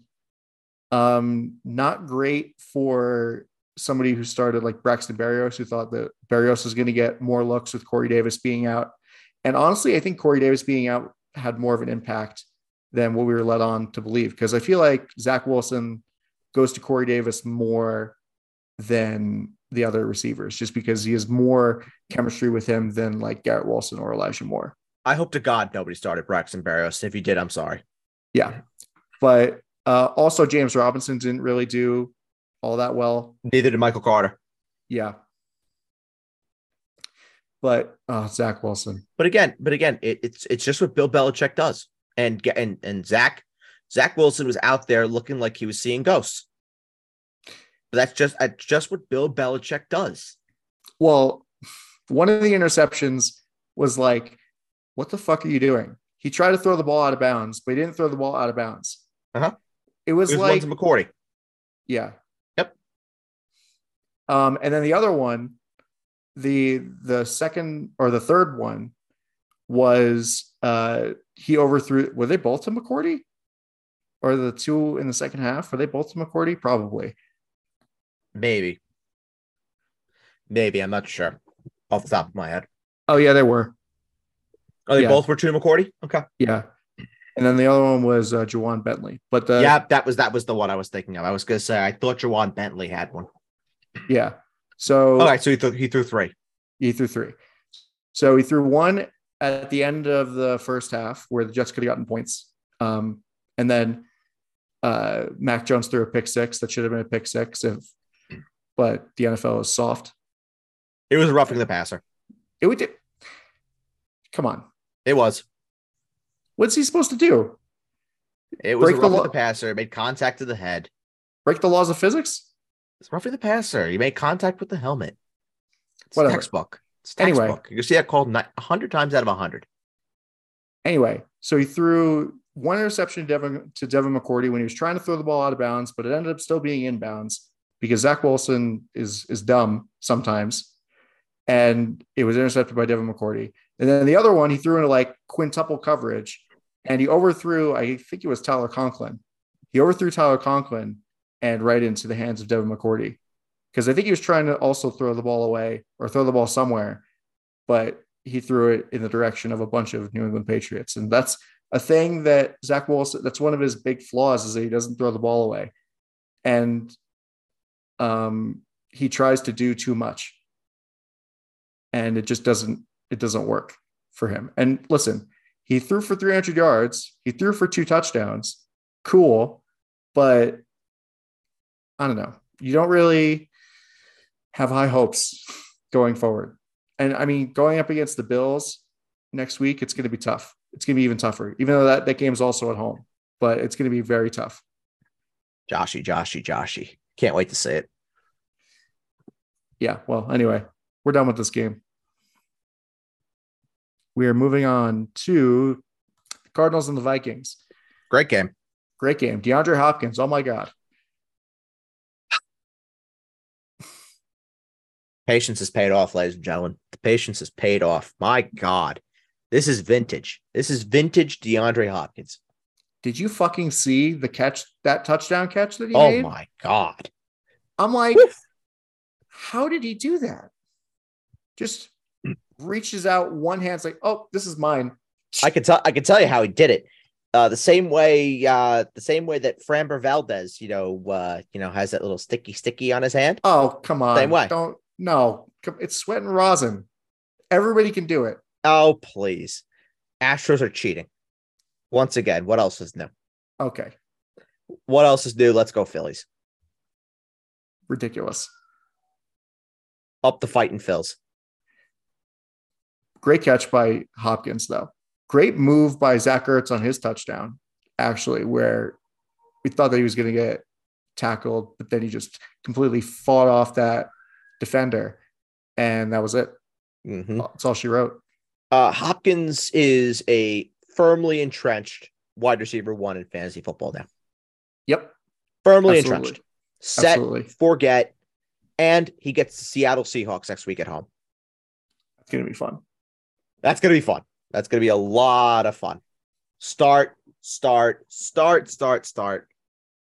um, not great for somebody who started like Braxton Berrios, who thought that Berrios was going to get more looks with Corey Davis being out. And honestly, I think Corey Davis being out had more of an impact than what we were led on to believe. Because I feel like Zach Wilson goes to Corey Davis more than the other receivers, just because he has more chemistry with him than like Garrett Wilson or Elijah Moore. I hope to God nobody started Braxton Berrios. If he did, I'm sorry. Yeah. But uh, also, James Robinson didn't really do all that well. Neither did Michael Carter. Yeah. But uh, Zach Wilson. But again, but again, it, it's it's just what Bill Belichick does. And and and Zach Zach Wilson was out there looking like he was seeing ghosts. But that's just that's just what Bill Belichick does. Well, one of the interceptions was like, what the fuck are you doing? He tried to throw the ball out of bounds, but he didn't throw the ball out of bounds. Uh-huh. It was It was like, one to McCourty. yeah. Yep. Um, and then the other one, the the second or the third one was uh he overthrew were they both to McCourty? Or the two in the second half? Were they both to McCourty? Probably. Maybe. Maybe. I'm not sure. Off the top of my head. Oh yeah, they were. Oh, they Yeah. both were to McCourty? Okay. Yeah. And then the other one was uh, Ja'Whaun Bentley. But the yeah, that was that was the one I was thinking of. I was gonna say I thought Ja'Whaun Bentley had one. yeah. So All right, so he threw he threw three. He threw three. So he threw one at the end of the first half where the Jets could have gotten points. Um, and then uh, Mac Jones threw a pick six that should have been a pick six if, but the NFL is soft. It was roughing the passer. It would. Come on, It was. what's he supposed to do? It was Break the roughing law- the passer. It made contact to the head. Break the laws of physics? It's roughing the passer. You made contact with the helmet. It's Whatever. textbook. It's Anyway. textbook. You see that called a hundred times out of a hundred. Anyway, so he threw one interception to Devin, to Devin McCourty when he was trying to throw the ball out of bounds, but it ended up still being in bounds because Zach Wilson is is dumb sometimes, and it was intercepted by Devin McCourty. And then the other one he threw into like quintuple coverage, and he overthrew. I think it was Tyler Conklin. He overthrew Tyler Conklin and right into the hands of Devin McCourty because I think he was trying to also throw the ball away or throw the ball somewhere, but he threw it in the direction of a bunch of New England Patriots, and that's a thing that Zach Wilson. That's one of his big flaws is that he doesn't throw the ball away, and um, he tries to do too much, and it just doesn't. It doesn't work for him. And listen, he threw for 300 yards. He threw for two touchdowns. Cool, but I don't know. You don't really have high hopes going forward. And I mean, going up against the Bills next week, it's going to be tough. It's going to be even tougher, even though that, that game's also at home, but it's going to be very tough. Joshy, Joshy, Joshy. Can't wait to see it. Yeah. Well, anyway, we're done with this game. We are moving on to the Cardinals and the Vikings. Great game. Great game. DeAndre Hopkins. Oh my God. Patience has paid off, ladies and gentlemen. The patience has paid off. My God. This is vintage. This is vintage DeAndre Hopkins. Did you fucking see the catch, that touchdown catch that he Oh made? Oh my God. I'm like, Woo. how did he do that? Just reaches out one hand, it's like, oh, this is mine. I can tell I can tell you how he did it. Uh, the same way, uh, the same way that Framber Valdez, you know, uh, you know, has that little sticky sticky on his hand. Oh, come on. Same way. Don't no. It's sweat and rosin. Everybody can do it. Oh, please. Astros are cheating. Once again, what else is new? Okay. What else is new? Let's go, Phillies. Ridiculous. Up the fighting Phils. Great catch by Hopkins, though. Great move by Zach Ertz on his touchdown, actually, where we thought that he was going to get tackled, but then he just completely fought off that defender. And that was it. Mhm. That's all she wrote. Uh, Hopkins is a firmly entrenched wide receiver one in fantasy football now. Yep. Firmly Absolutely. entrenched. Set, Absolutely. forget, and he gets the Seattle Seahawks next week at home. It's going to be fun. That's going to be fun. That's going to be a lot of fun. Start, start, start, start, start.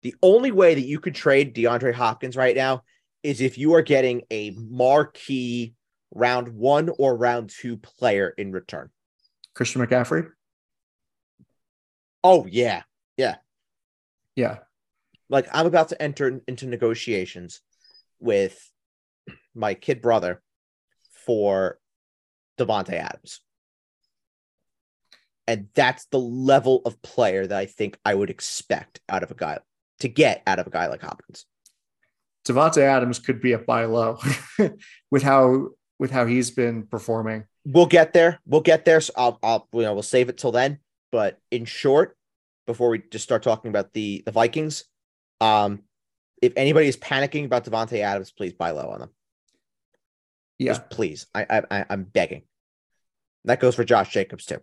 The only way that you could trade DeAndre Hopkins right now is if you are getting a marquee round one or round two player in return. Christian McCaffrey. Oh, yeah. Yeah. Yeah. Like I'm about to enter into negotiations with my kid brother for Davante Adams. And that's the level of player that I think I would expect out of a guy to get out of a guy like Hopkins. Davante Adams could be a buy low with how with how he's been performing. We'll get there. We'll get there. So I'll, I'll you know, we'll save it till then. But in short, before we just start talking about the the Vikings, um, if anybody is panicking about Davante Adams, please buy low on them. Yeah. Just please. I, I I- I'm begging. That goes for Josh Jacobs too.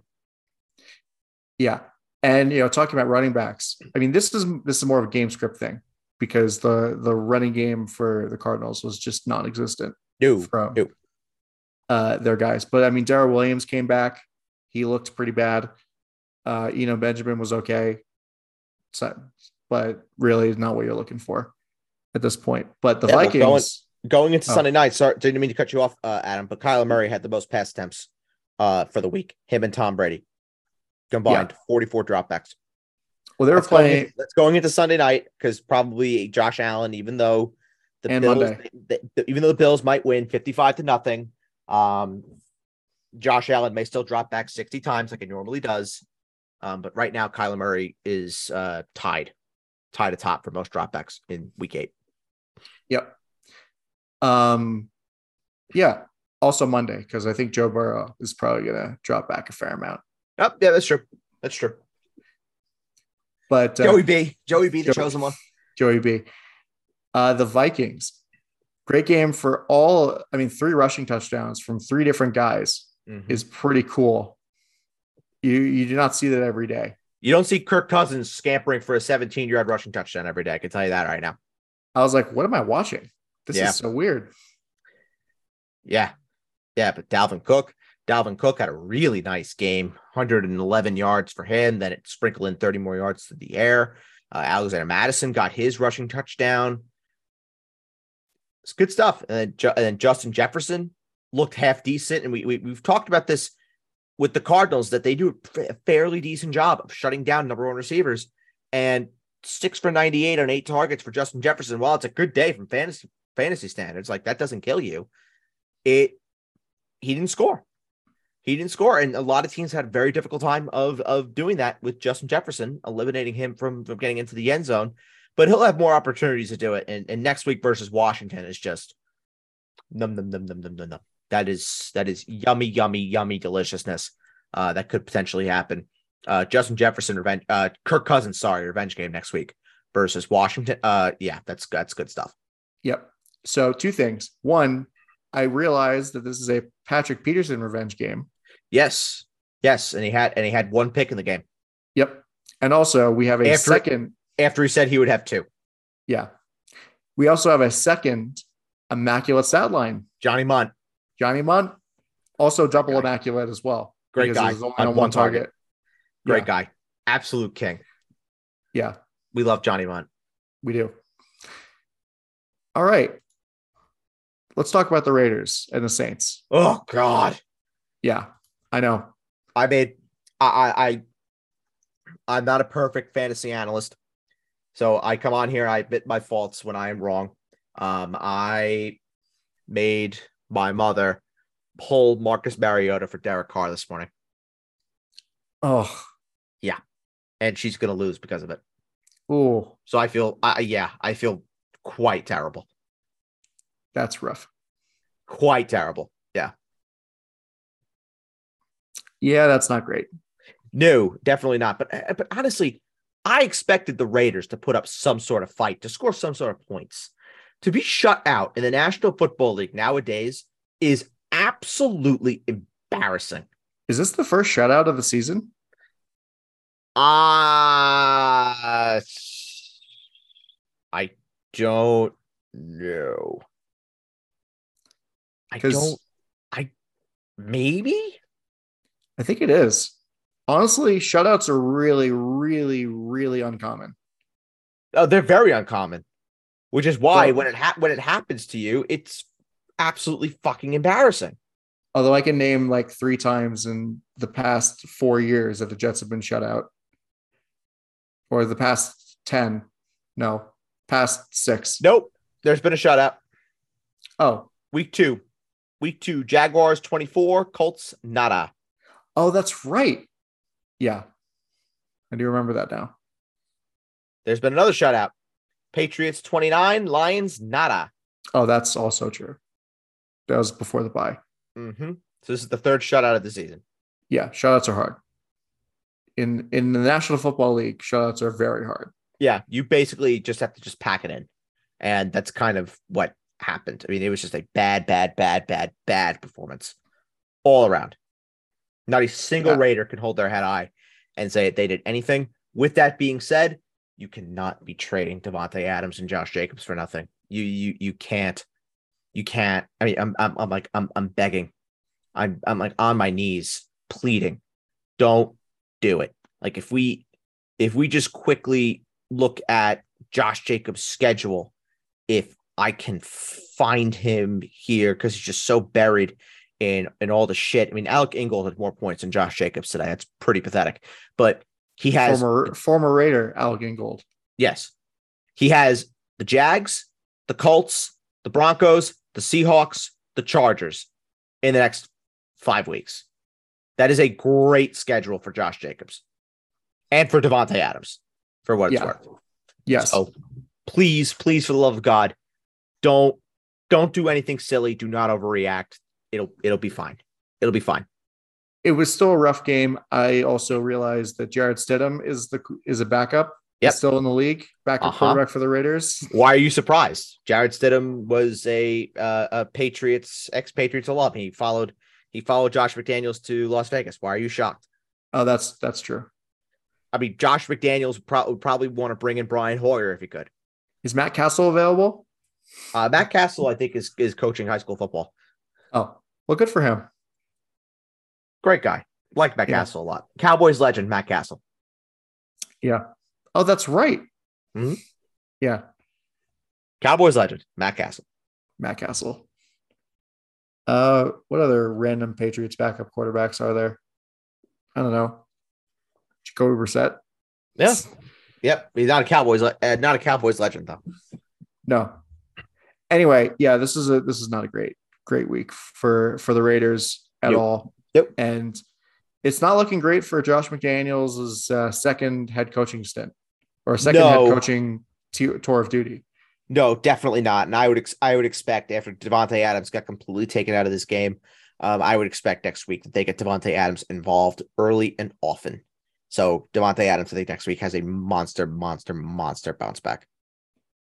Yeah. And you know, talking about running backs, I mean, this is this is more of a game script thing because the the running game for the Cardinals was just non-existent No, from no. Uh, their guys. But I mean, Darrel Williams came back; he looked pretty bad. Uh, you know, Benjamin was okay, so, but really is not what you're looking for at this point. But the Yeah, well, Vikings, going- Going into Oh. Sunday night, sorry, didn't mean to cut you off, uh, Adam, but Kyler Murray had the most pass attempts uh, for the week. Him and Tom Brady combined 44 dropbacks. well, they were That's going, playing. in- that's going into Sunday night because probably Josh Allen, even though the And Bills, Monday. the- the- even though the Bills might win 55 to nothing, um, Josh Allen may still drop back 60 times like he normally does. Um, but right now, Kyler Murray is uh, tied, tied atop for most dropbacks in week eight. Yep. Um, yeah. Also Monday because I think Joe Burrow is probably gonna drop back a fair amount. Oh, yeah, that's true. That's true. But uh, Joey B. Joey B, the Joey- chosen one. Joey B. Uh, the Vikings, great game for all. I mean, three rushing touchdowns from three different guys Mm-hmm. is pretty cool. You you do not see that every day. You don't see Kirk Cousins scampering for a 17 yard rushing touchdown every day. I can tell you that right now. I was like, what am I watching? This Yeah. is so weird. Yeah. Yeah. But Dalvin Cook, Dalvin Cook had a really nice game, 111 yards for him. Then it sprinkled in 30 more yards to the air. Uh, Alexander Mattison got his rushing touchdown. It's good stuff. And then, and then Justin Jefferson looked half decent. And we, we, we've talked about this with the Cardinals that they do a fairly decent job of shutting down number one receivers. And six for 98 on eight targets for Justin Jefferson. While it's a good day from fantasy fantasy standards, like that doesn't kill you. It he didn't score. He didn't score, and a lot of teams had a very difficult time of of doing that with Justin Jefferson, eliminating him from from getting into the end zone. But he'll have more opportunities to do it. And, and next week versus Washington is just num num num num num num num. That is that is yummy, yummy, yummy deliciousness uh, that could potentially happen. Uh, Justin Jefferson revenge, uh, Kirk Cousins, sorry, revenge game next week versus Washington. Uh, yeah, that's that's good stuff. Yep. So two things. One, I realized that this is a Patrick Peterson revenge game. Yes, yes, and he had and he had one pick in the game. Yep. And also we have a after, second after he said he would have two. Yeah. We also have a second immaculate stat line. Johnny Mundt. Johnny Mundt, also double immaculate as well. Great guy. On, on, one target. target. Great yeah. guy. Absolute king. Yeah. We love Johnny Mundt. We do. All right. Let's talk about the Raiders and the Saints. Oh God. Yeah, I know. I made I I I'm not a perfect fantasy analyst. So I come on here, I admit my faults when I am wrong. Um, I made my mother pull Marcus Mariota for Derek Carr this morning. Oh, yeah, and she's gonna lose because of it. Oh, so I feel, I yeah, I feel quite terrible. That's rough. Quite terrible. Yeah. Yeah, that's not great. No, definitely not. But but honestly, I expected the Raiders to put up some sort of fight, to score some sort of points. To be shut out in the National Football League nowadays is absolutely embarrassing. Is this the first shutout of the season? Uh I don't know. I don't I maybe I think it is. Honestly, shutouts are really, really, really uncommon. Oh, they're very uncommon. Which is why when it ha- when it happens to you, it's absolutely fucking embarrassing. Although I can name like three times in the past four years that the Jets have been shut out, or the past ten, no, past six. Nope, there's been a shutout. Oh, week two, week two, Jaguars twenty four, Colts nada. Oh, that's right. Yeah, I do remember that now. There's been another shutout. Patriots 29, Lions nada. Oh, that's also true. That was before the bye. Mm-hmm. So this is the third shutout of the season. Yeah, shutouts are hard. In in the National Football League, shutouts are very hard. Yeah, you basically just have to just pack it in, and that's kind of what happened. I mean, it was just a bad, bad, bad, bad, bad performance all around. Not a single yeah. Raider can hold their head high and say that they did anything. With that being said, you cannot be trading Davante Adams and Josh Jacobs for nothing. You you you can't. You can't. I mean, I'm I'm, I'm like I'm I'm begging. I'm I'm like on my knees pleading. Don't do it. Like if we if we just quickly look at Josh Jacobs' schedule, if I can find him here because he's just so buried in in all the shit. I mean, Alec Ingold had more points than Josh Jacobs today. That's pretty pathetic. But he has former former Raider Alec Ingold. Yes, he has the Jags, the Colts, the Broncos, the Seahawks, the Chargers in the next five weeks. That is a great schedule for Josh Jacobs and for Davante Adams, for what it's yeah. worth. Yes. So please, please, for the love of God, don't don't do anything silly. Do not overreact. It'll it'll be fine. It'll be fine. It was still a rough game. I also realized that Jarrett Stidham is the is a backup Yep. still in the league, backup uh-huh. quarterback for the Raiders. Why are you surprised? Jarrett Stidham was a uh, a Patriots ex Patriots alum. He followed he followed Josh McDaniels to Las Vegas. Why are you shocked? Oh, that's that's true. I mean, Josh McDaniels pro- would probably want to bring in Brian Hoyer if he could. Is Matt Cassel available? Uh, Matt Cassel, I think, is is coaching high school football. Oh, well, good for him. Great guy. Like Matt Yeah. Cassel a lot. Cowboys legend, Matt Cassel. Yeah. Oh, that's right. Mhm. Yeah, Cowboys legend, Matt Cassel. Matt Cassel. Uh, what other random Patriots backup quarterbacks are there? I don't know. Jacoby Brissett. Yeah. Yep. He's not a Cowboys, uh, not a Cowboys legend though. No. Anyway, yeah, this is a this is not a great great week for for the Raiders at Yep. all. Yep. And it's not looking great for Josh McDaniels' uh, second head coaching stint or second No. head coaching t- tour of duty. No, definitely not. And I would ex- I would expect after Davante Adams got completely taken out of this game, um, I would expect next week that they get Davante Adams involved early and often. So Davante Adams, I think next week has a monster, monster, monster bounce back.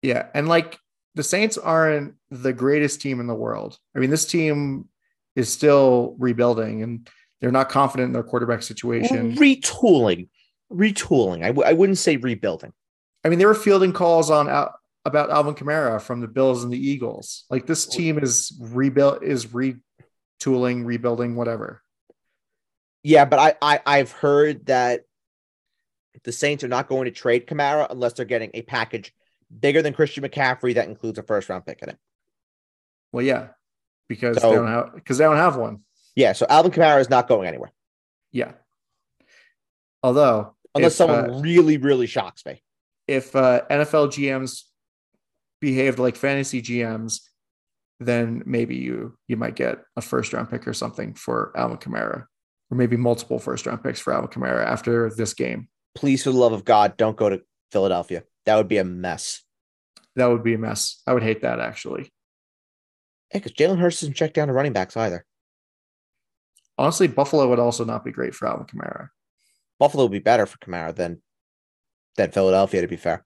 Yeah, and like the Saints aren't the greatest team in the world. I mean, this team is still rebuilding, and they're not confident in their quarterback situation. Retooling, retooling. I, w- I wouldn't say rebuilding. I mean, they were fielding calls on Al- about Alvin Kamara from the Bills and the Eagles. Like this team is rebuilt, is retooling, rebuilding, whatever. Yeah, but I, I I've heard that the Saints are not going to trade Kamara unless they're getting a package bigger than Christian McCaffrey that includes a first round pick in it. Well, yeah, because So- they don't have because they don't have one. Yeah, so Alvin Kamara is not going anywhere Yeah. Although, unless if, someone uh, really, really shocks me. if uh, NFL GMs behaved like fantasy GMs, then maybe you you might get a first round pick or something for Alvin Kamara, or maybe multiple first round picks for Alvin Kamara after this game. Please, for the love of God, don't go to Philadelphia. That would be a mess. That would be a mess. I would hate that actually. Yeah, because Jalen Hurts doesn't check down to running backs either. Honestly, Buffalo would also not be great for Alvin Kamara. Buffalo would be better for Kamara than than Philadelphia, to be fair.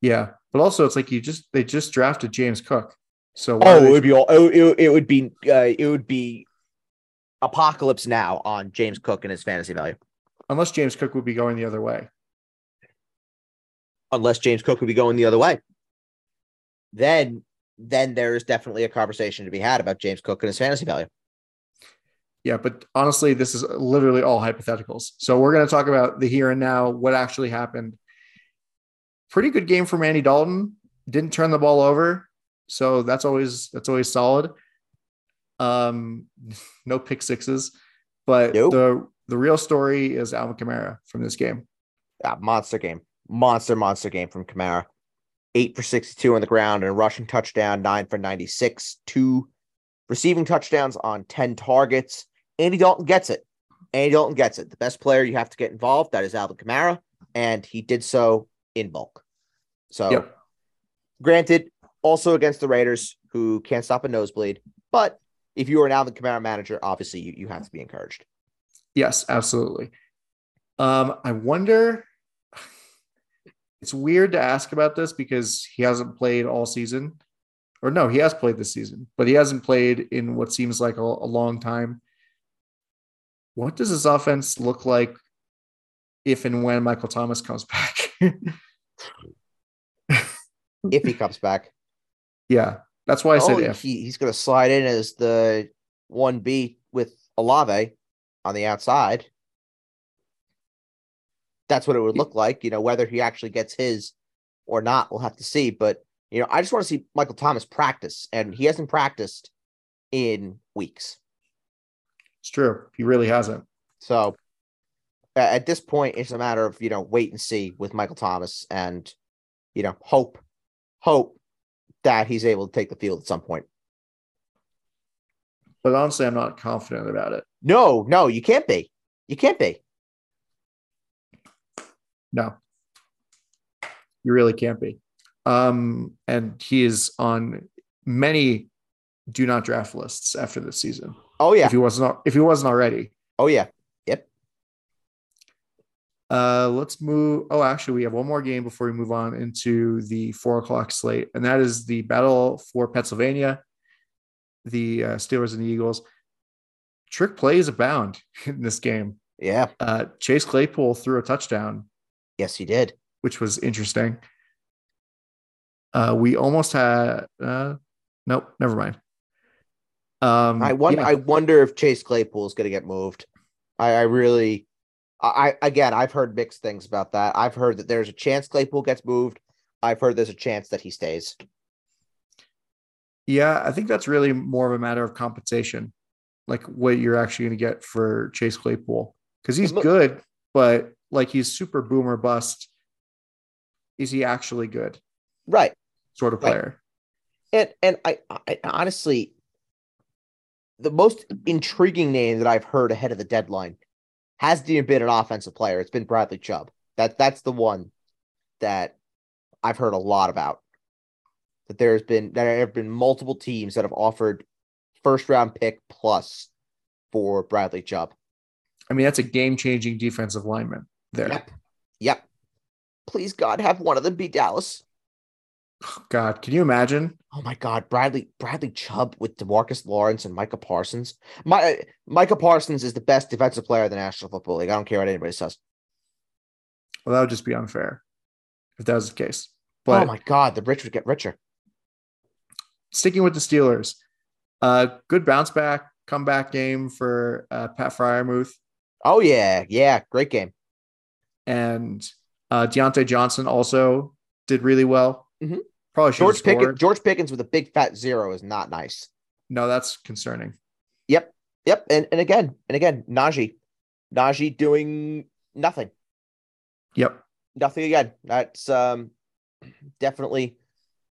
Yeah, but also it's like you just they just drafted James Cook. So Oh, it would be all. It, it, it would be. Uh, it would be apocalypse now on James Cook and his fantasy value. unless James Cook would be going the other way. Unless James Cook would be going the other way, then then there is definitely a conversation to be had about James Cook and his fantasy value. Yeah, but honestly, this is literally all hypotheticals. So we're going to talk about the here and now, what actually happened. Pretty good game from Andy Dalton. Didn't turn the ball over, so that's always that's always solid. Um, no pick sixes, but Nope. the the real story is Alvin Kamara from this game. Yeah, monster game, monster monster game from Kamara. Eight for sixty-two on the ground and a rushing touchdown. Nine for ninety-six. Two receiving touchdowns on ten targets. Andy Dalton gets it. Andy Dalton gets it. The best player you have to get involved that is Alvin Kamara, and he did so in bulk. So, Yep. granted, also against the Raiders, who can't stop a nosebleed. But if you are an Alvin Kamara manager, obviously you, you have to be encouraged. Yes, absolutely. Um, I wonder. It's weird to ask about this because he hasn't played all season, or no, he has played this season, but he hasn't played in what seems like a, a long time. What does his offense look like if and when Michael Thomas comes back? If he comes back. yeah, that's why I said Oh, if. he, he's going to slide in as the one B with Olave on the outside. That's what it would look like. You know, whether he actually gets his or not, we'll have to see. But you know, I just want to see Michael Thomas practice, and he hasn't practiced in weeks. It's true. He really hasn't. So at this point, it's a matter of you know wait and see with Michael Thomas, and you know hope hope that he's able to take the field at some point. But honestly, I'm not confident about it. No, no, you can't be. You can't be. No, you really can't be. Um, and he is on many do not draft lists after this season. Oh yeah. If he wasn't, if he wasn't already. Oh yeah. Yep. Uh, let's move. Oh, actually, we have one more game before we move on into the four o'clock slate, and that is the battle for Pennsylvania, the uh, Steelers and the Eagles. Trick plays abound in this game. Yeah. Uh, Chase Claypool threw a touchdown Yes, he did. which was interesting. Uh, we almost had, uh, nope, never mind. Um, I wonder. yeah. I wonder if Chase Claypool is going to get moved. I, I really, I, again, I've heard mixed things about that. I've heard that there's a chance Claypool gets moved. I've heard there's a chance that he stays. Yeah, I think that's really more of a matter of compensation, like what you're actually going to get for Chase Claypool because he's Look- good, but like he's super boomer bust. Is he actually good? Right. Sort of Right. player. And and I, I honestly, the most intriguing name that I've heard ahead of the deadline hasn't even been an offensive player. It's been Bradley Chubb. That that's the one that I've heard a lot about. That there's been there have been multiple teams that have offered first round pick plus for Bradley Chubb. I mean, that's a game changing defensive lineman there. Yep. Yep. Please God have one of them be Dallas. God, can you imagine? Oh my God, Bradley Bradley Chubb with Demarcus Lawrence and Micah Parsons. My Micah Parsons is the best defensive player in the National Football League. I don't care what anybody says. Well, that would just be unfair if that was the case. But oh my God, the rich would get richer. sticking with the Steelers, uh, good bounce back, comeback game for uh, Pat Freiermuth Oh yeah, yeah, great game. And uh, Diontae Johnson also did really well. Mhm. Probably should George Pickens. George Pickens with a big fat zero is not nice. No, that's concerning. Yep, yep, and and again and again, Najee, Najee doing nothing, Yep. nothing again. That's um definitely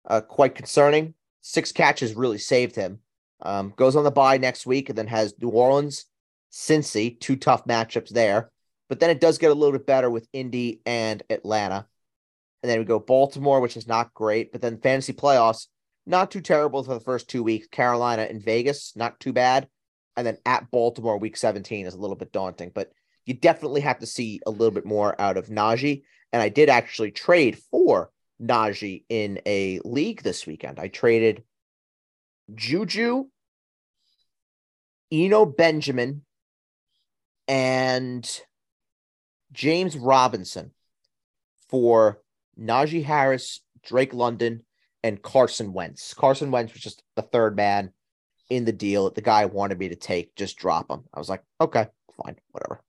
uh, quite concerning. Six catches really saved him. Um, goes on the bye next week and then has New Orleans, Cincy, two tough matchups there. But then it does get a little bit better with Indy and Atlanta. And then we go Baltimore, which is not great. But then fantasy playoffs, not too terrible for the first two weeks. Carolina and Vegas, not too bad. And then at Baltimore, week 17 is a little bit daunting. But you definitely have to see a little bit more out of Najee. And I did actually trade for Najee in a league this weekend. I traded Juju, Eno Benjamin, and James Robinson for Najee Harris, Drake London, and Carson Wentz. Carson Wentz was just the third man in the deal. The guy wanted me to take, just drop him. I was like, okay, fine, whatever.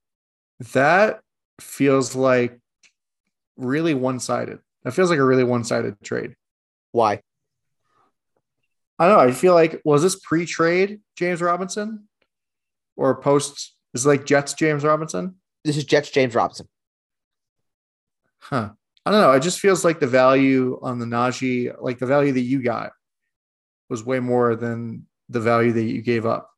That feels like really one sided. That feels like a really one sided trade. Why? I don't know. I feel like was this pre trade James Robinson or post? Is it like Jets James Robinson? This is Jets James Robinson. Huh. I don't know. It just feels like the value on the Najee, like the value that you got, was way more than the value that you gave up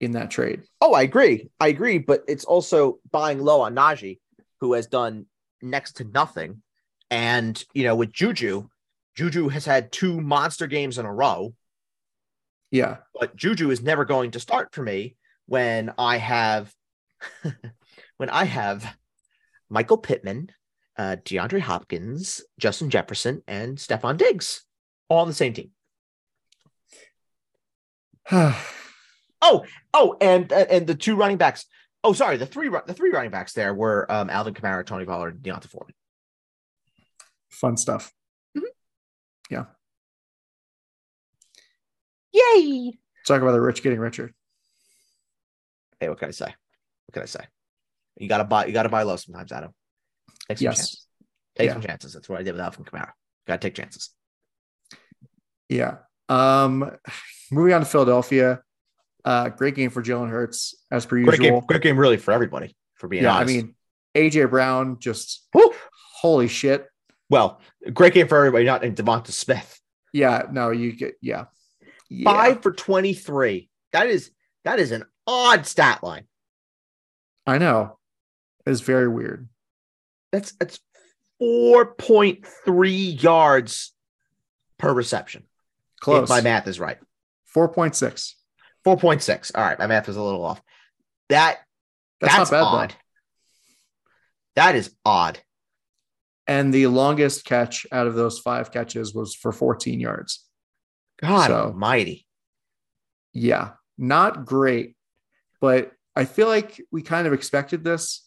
in that trade. Oh, I agree. I agree, but it's also buying low on Najee, who has done next to nothing. And, you know, with Juju, Juju has had two monster games in a row, Yeah. but Juju is never going to start for me when I have when I have Michael Pittman, uh, DeAndre Hopkins, Justin Jefferson, and Stefon Diggs all on the same team. Oh, oh, and and the two running backs. Oh, sorry, the three the three running backs there were um, Alvin Kamara, Tony Pollard, and D'Onta Foreman. Fun stuff. Yeah. Yay! Talk about the rich getting richer. Hey, what can I say? What can I say? You gotta buy. You gotta buy low sometimes, Adam. Take some Yes. chances. Take Yeah. some chances. That's what I did with Alvin Kamara. Gotta take chances. Yeah. Um, moving on to Philadelphia. Uh, great game for Jalen Hurts as per Great usual. game. Great game, really, for everybody. For being yeah, honest. I mean, AJ Brown just Woo! holy shit. well, great game for everybody. Not in Devonta Smith. Yeah, no, you get yeah. yeah. Five for twenty three. That is that is an odd stat line. I know. It's very weird. That's that's four point three yards per reception. Close. If my math is right. 4.6. 4.6. All right. My math was a little off. That That's, that's, not bad odd. though. That is odd. And the longest catch out of those five catches was for 14 yards. God So- almighty. Yeah, not great. But I feel like we kind of expected this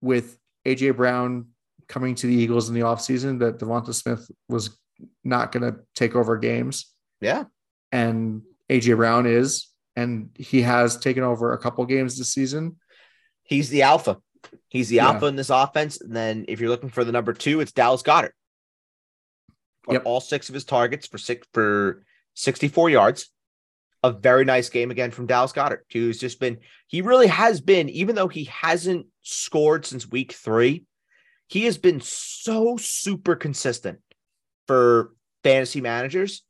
with AJ Brown coming to the Eagles in the offseason that Devonta Smith was not going to take over games. Yeah. And AJ Brown is and he has taken over a couple games this season. He's the alpha. He's the Yeah. alpha in this offense. And then if you're looking for the number two, it's Dallas Goedert. Yep. All six of his targets for six for 64 yards. A very nice game again from Dallas Goedert, who's just been, he really has been, even though he hasn't scored since week three, he has been so super consistent for fantasy managers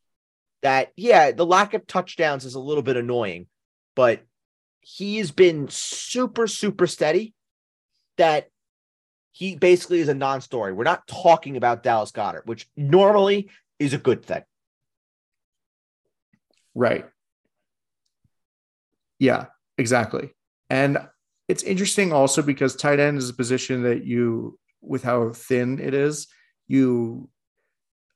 that, yeah, the lack of touchdowns is a little bit annoying, but he has been super, super steady that he basically is a non-story. We're not talking about Dallas Goedert, which normally is a good thing. Right. Yeah, exactly. And it's interesting also because tight end is a position that you, with how thin it is, you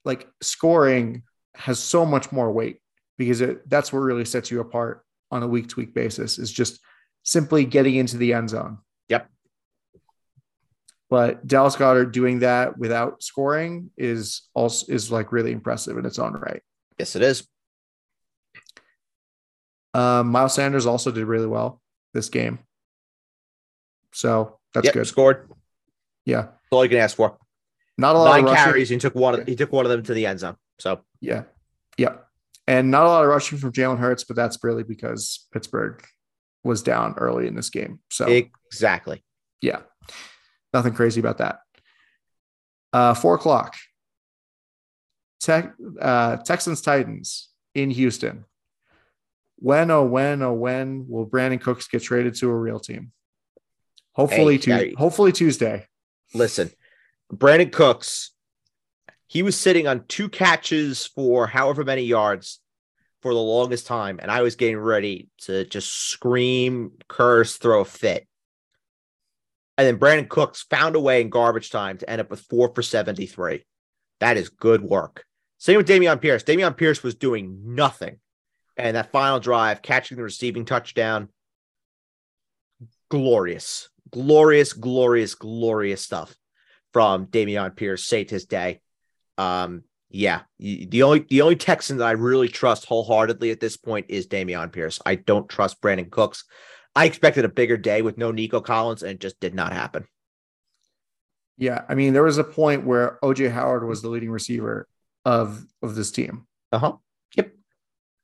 like scoring has so much more weight because it that's what really sets you apart on a week to week basis is just simply getting into the end zone. Yep. But Dallas Goedert doing that without scoring is also is like really impressive in its own right. Yes, it is. Um, Miles Sanders also did really well this game. So that's Yep, good. Scored. Yeah. That's all you can ask for. Not a lot Nine of rushing. carries. He took one. Of, he took one of them to the end zone. So Yeah. Yeah. And not a lot of rushing from Jalen Hurts, but that's really because Pittsburgh was down early in this game. So exactly. yeah. Nothing crazy about that. Uh, four o'clock. Tech, uh, Texans Titans in Houston. When oh when oh when will Brandin Cooks get traded to a real team? Hopefully, Hey, Tu- hey. hopefully Tuesday. Listen, Brandin Cooks, he was sitting on two catches for however many yards for the longest time, and I was getting ready to just scream, curse, throw a fit. And then Brandin Cooks found a way in garbage time to end up with four for 73. That is good work. Same with Dameon Pierce. Dameon Pierce was doing nothing. And that final drive, catching the receiving touchdown, glorious, glorious, glorious, glorious stuff from Dameon Pierce. Saved his day. Um, yeah, the only the only Texan that I really trust wholeheartedly at this point is Dameon Pierce. I don't trust Brandin Cooks. I expected a bigger day with no Nico Collins, and it just did not happen. Yeah, I mean, there was a point where OJ Howard was the leading receiver of of this team Uh huh. Yep.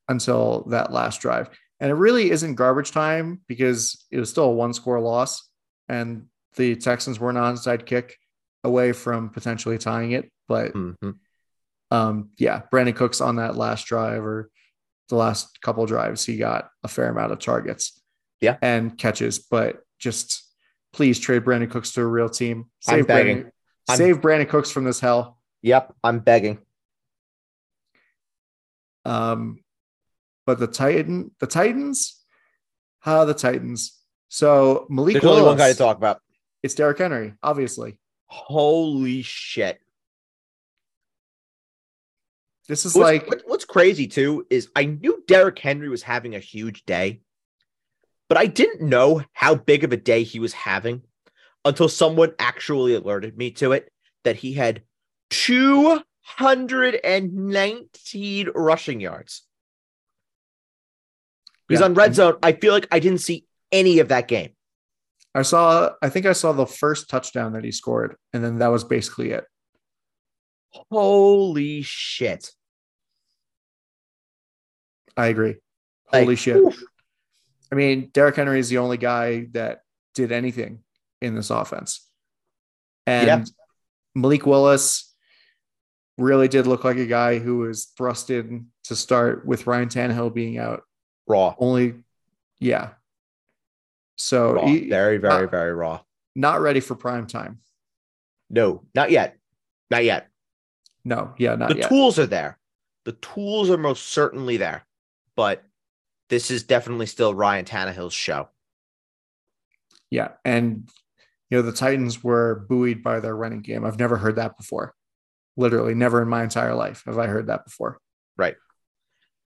until that last drive, and it really isn't garbage time because it was still a one score loss, and the Texans were an onside kick away from potentially tying it. But hmm um, yeah, Brandin Cooks on that last drive or the last couple drives, he got a fair amount of targets, Yeah. and catches. But just please trade Brandin Cooks to a real team. I'm Save begging. Brandon, I'm- save Brandin Cooks from this hell. Yep. I'm begging. Um, but the Titan, the Titans, how the Titans. So Malik There's only one guy to talk about. it's Derrick Henry, obviously. Holy shit. This is What's, like what's crazy too is I knew Derrick Henry was having a huge day, but I didn't know how big of a day he was having until someone actually alerted me to it that he had 219 rushing yards. Because Yeah. on red zone, I feel like I didn't see any of that game. I saw, I think I saw the first touchdown that he scored, and then that was basically it. Holy shit. I agree. Like, Holy shit. oof. I mean, Derrick Henry is the only guy that did anything in this offense. And Yeah. Malik Willis really did look like a guy who was thrusted to start with Ryan Tannehill being out. Raw. Only, yeah. So raw. he- very, very, uh, very raw. not ready for prime time. No, not yet. Not yet. No, yeah, not the yet. tools are there. The tools are most certainly there, but this is definitely still Ryan Tannehill's show. Yeah. And, you know, the Titans were buoyed by their running game. I've never heard that before. Literally, never in my entire life have I heard that before. Right.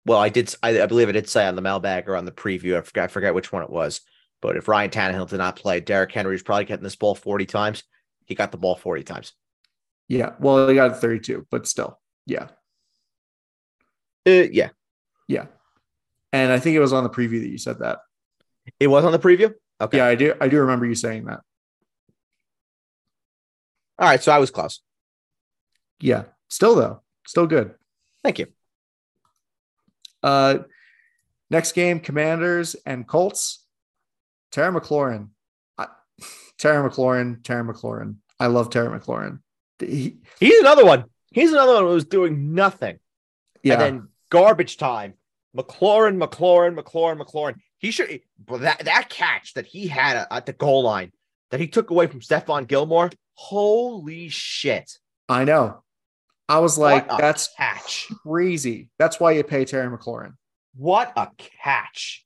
Well, I did. I, I believe I did say on the mailbag or on the preview. I forgot. I forget which one it was. But if Ryan Tannehill did not play, Derrick Henry's probably getting this ball forty times. He got the ball forty times. Yeah. Well, he got 32, but still. Yeah. Uh, yeah, Yeah. And I think it was on the preview that you said that. It was on the preview. Okay. Yeah, I do. I do remember you saying that. All right. So I was close. Yeah. Still though, still good. Thank you. Uh, next game: Commanders and Colts. Terry McLaurin. I, Terry McLaurin. Terry McLaurin. I love Terry McLaurin. He, He's another one. He's another one who was doing nothing. yeah. And then garbage time. McLaurin, McLaurin, McLaurin, McLaurin. He should that that catch that he had at the goal line that he took away from Stephon Gilmore. Holy shit. I know. I was like, that's catch. crazy. That's why you pay Terry McLaurin. What a catch.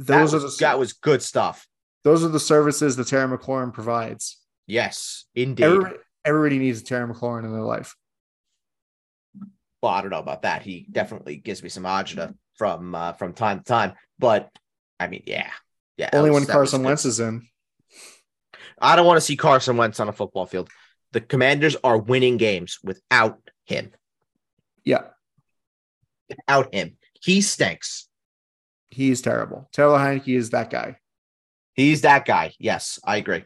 Those that are was, the that was good stuff. those are the services that Terry McLaurin provides. Yes, indeed. Everybody, everybody needs a Terry McLaurin in their life. well, I don't know about that. He definitely gives me some agita from uh, from time to time. But I mean, yeah, yeah. Only when Carson. Wentz is in. I don't want to see Carson Wentz on a football field. The Commanders are winning games without him. Yeah, Without him, he stinks. He's terrible. Taylor Heinicke is that guy. He's that guy. Yes, I agree.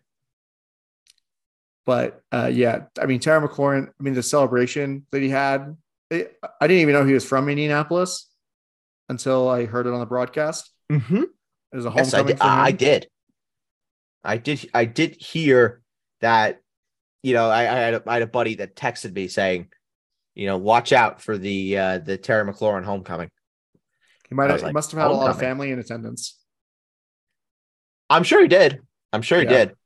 But uh, yeah, I mean Terry McLaurin. I mean the celebration that he had. It, I didn't even know he was from Indianapolis until I heard it on the broadcast. Mm-hmm. It was a Yes, I homecoming did. I did. I did. I did hear that. You know, I, I had a, I had a buddy that texted me saying, you know, watch out for the uh, the Terry McLaurin homecoming. He might have. was he must have had a lot of family in attendance. I'm sure he did. I'm sure he Yeah. did.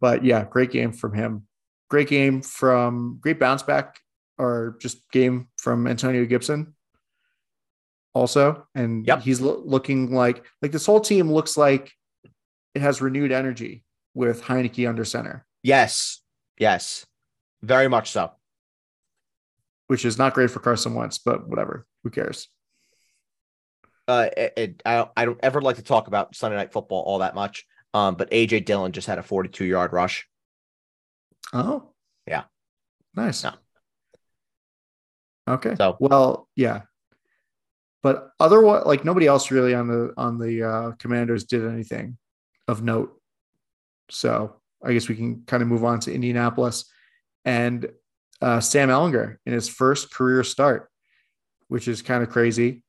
But yeah, great game from him. Great game from great bounce back or just game from Antonio Gibson. Also, and Yep. he's lo- looking like like this whole team looks like it has renewed energy with Heinicke under center, Yes. Yes. Very much so. Which is not great for Carson Wentz, but whatever. Who cares? Uh, it, it- I, don't- I don't ever like to talk about Sunday night football all that much. Um, but AJ Dillon just had a 42 yard rush. Oh, Yeah. nice. No. Okay. So- well, yeah, but otherwise, like nobody else really on the on the uh, Commanders did anything of note. So I guess we can kind of move on to Indianapolis and uh, Sam Ehlinger in his first career start, which is kind of crazy.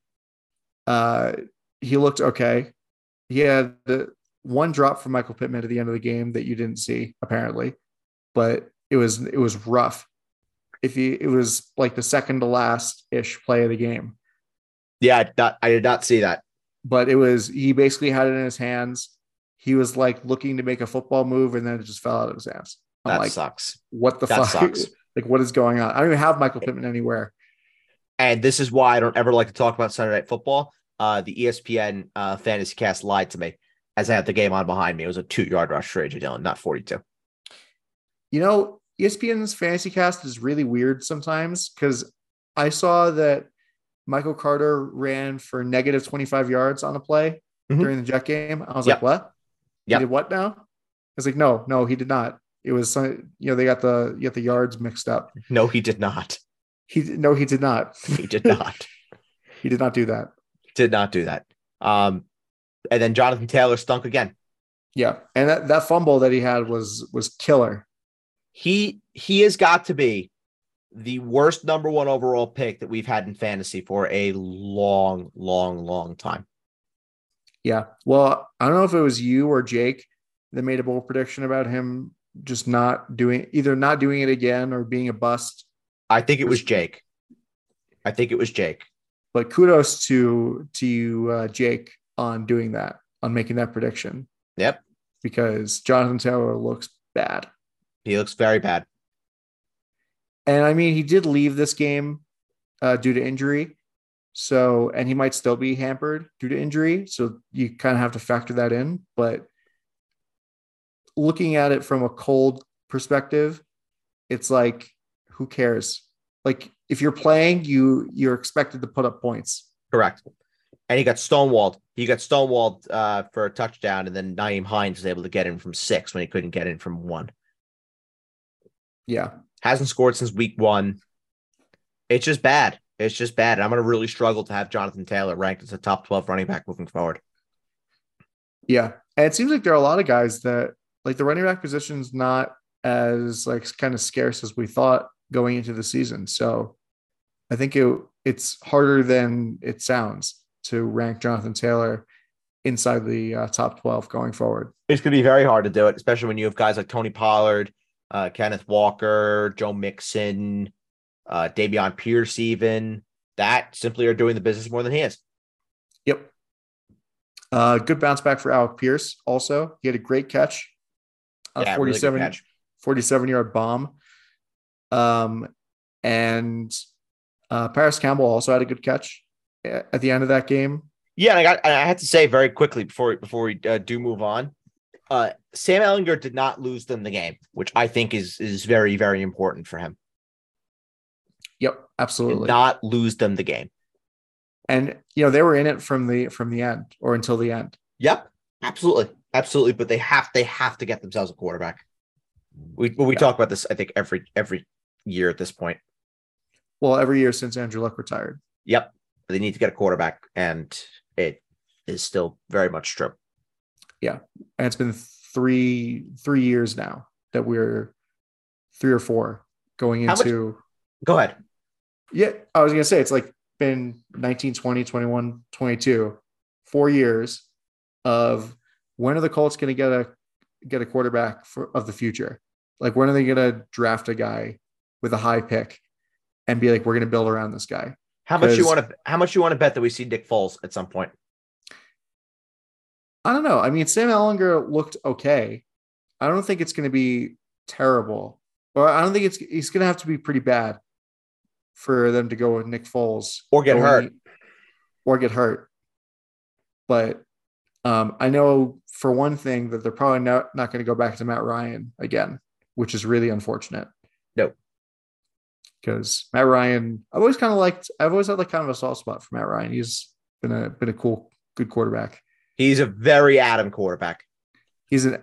Uh, he looked okay. He had the one drop from Michael Pittman at the end of the game that you didn't see apparently, but it was it was rough. If he it was like the second to last ish play of the game, Yeah, I did not, I did not see that. but it was he basically had it in his hands. He was like looking to make a football move, and then it just fell out of his hands. I'm That like, sucks. what the That fuck? sucks. like, what is going on? I don't even have Michael Pittman anywhere. And this is why I don't ever like to talk about Sunday night football. Uh, the ESPN uh, fantasy cast lied to me as I had the game on behind me. It was a two yard rush for AJ Dillon, not 42. You know, ESPN's fantasy cast is really weird sometimes because I saw that Michael Carter ran for negative 25 yards on a play Mhm. during the Jet game. I was Yep. like, what? Yep. He did what now? I was like, no, no, he did not. It was, some- you know, they got the, you got the yards mixed up. No, he did not. He, no, he did not. He did not. he did not do that. did not do that. Um, and then Jonathan Taylor stunk again. Yeah. And that, that fumble that he had was, was killer. He he has got to be the worst number one overall pick that we've had in fantasy for a long, long, long time. Yeah. Well, I don't know if it was you or Jake that made a bold prediction about him just not doing either not doing it again or being a bust. I think it was Jake. I think it was Jake. But kudos to to you, uh, Jake, on doing that, on making that prediction, Yep. because Jonathan Taylor looks bad. He looks very bad. And I mean, he did leave this game uh, due to injury. So, and he might still be hampered due to injury. So you kind of have to factor that in. But looking at it from a cold perspective, it's like, who cares? Like if you're playing, you you're expected to put up points. Correct. And he got stonewalled. He got stonewalled uh, for a touchdown, and then Nyheim Hines was able to get in from six when he couldn't get in from one. Yeah. Hasn't scored since week one. It's just bad. It's just bad. I'm going to really struggle to have Jonathan Taylor ranked as a top 12 running back moving forward. Yeah. And it seems like there are a lot of guys that like the running back position's not as like kind of scarce as we thought going into the season. So I think it it's harder than it sounds to rank Jonathan Taylor inside the uh, top 12 going forward. It's going to be very hard to do it, especially when you have guys like Tony Pollard, uh, Kenneth Walker, Joe Mixon, uh, Dameon Pierce, even that simply are doing the business more than he is. Yep. Uh, good bounce back for Alec Pierce. Also, he had a great catch. A Yeah, really 47, catch. 47 yard bomb. Um, and uh, Parris Campbell also had a good catch at the end of that game. Yeah, and I got. and I had to say very quickly before before we uh, do move on. Uh, Sam Ehlinger did not lose them the game, which I think is is very very important for him. Yep, Did absolutely. not lose them the game. and you know they were in it from the from the end or until the end. Yep, absolutely, absolutely. But they have they have to get themselves a quarterback. We we Yeah. talk about this. I think every every year at this point. Well, every year since Andrew Luck retired. Yep, they need to get a quarterback, and it is still very much true. Yeah. And it's been three three years now that we're three or four going into Go ahead. yeah i was gonna say it's like been 19 20 21 22 four years of when are the colts gonna get a get a quarterback for of the future like when are they gonna draft a guy with a high pick and be like we're gonna build around this guy How much you want to? How much you want to bet that we see Nick Foles at some point? I don't know. I mean, Sam Ehlinger looked okay. I don't think it's going to be terrible, or I don't think it's he's going to have to be pretty bad for them to go with Nick Foles Or get going- hurt. or get hurt. But um, I know for one thing that they're probably not not going to go back to Matt Ryan again, which is really unfortunate. No. because Matt Ryan, I've always kind of liked. I've always had like kind of a soft spot for Matt Ryan. He's been a been a cool, good quarterback. He's a very Adam quarterback. He's an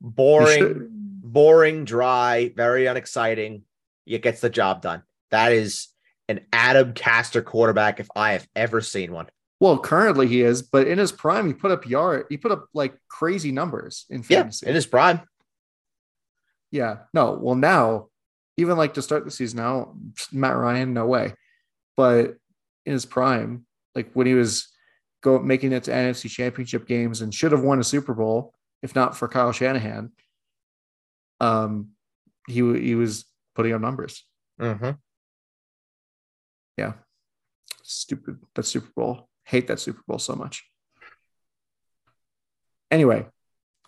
Boring, boring, dry, very unexciting. It gets the job done. That is an Adam Castro quarterback if I have ever seen one. Well, currently he is, but in his prime, he put up yard. He put up like crazy numbers in Yeah, in his prime. yeah. No. Well, now, even like to start the season now, Matt Ryan, no way. But in his prime, like when he was go making it to NFC Championship games and should have won a Super Bowl if not for Kyle Shanahan. Um, he he was putting up numbers. Mm-hmm. Yeah. Stupid. That Super Bowl. Hate that Super Bowl so much. Anyway,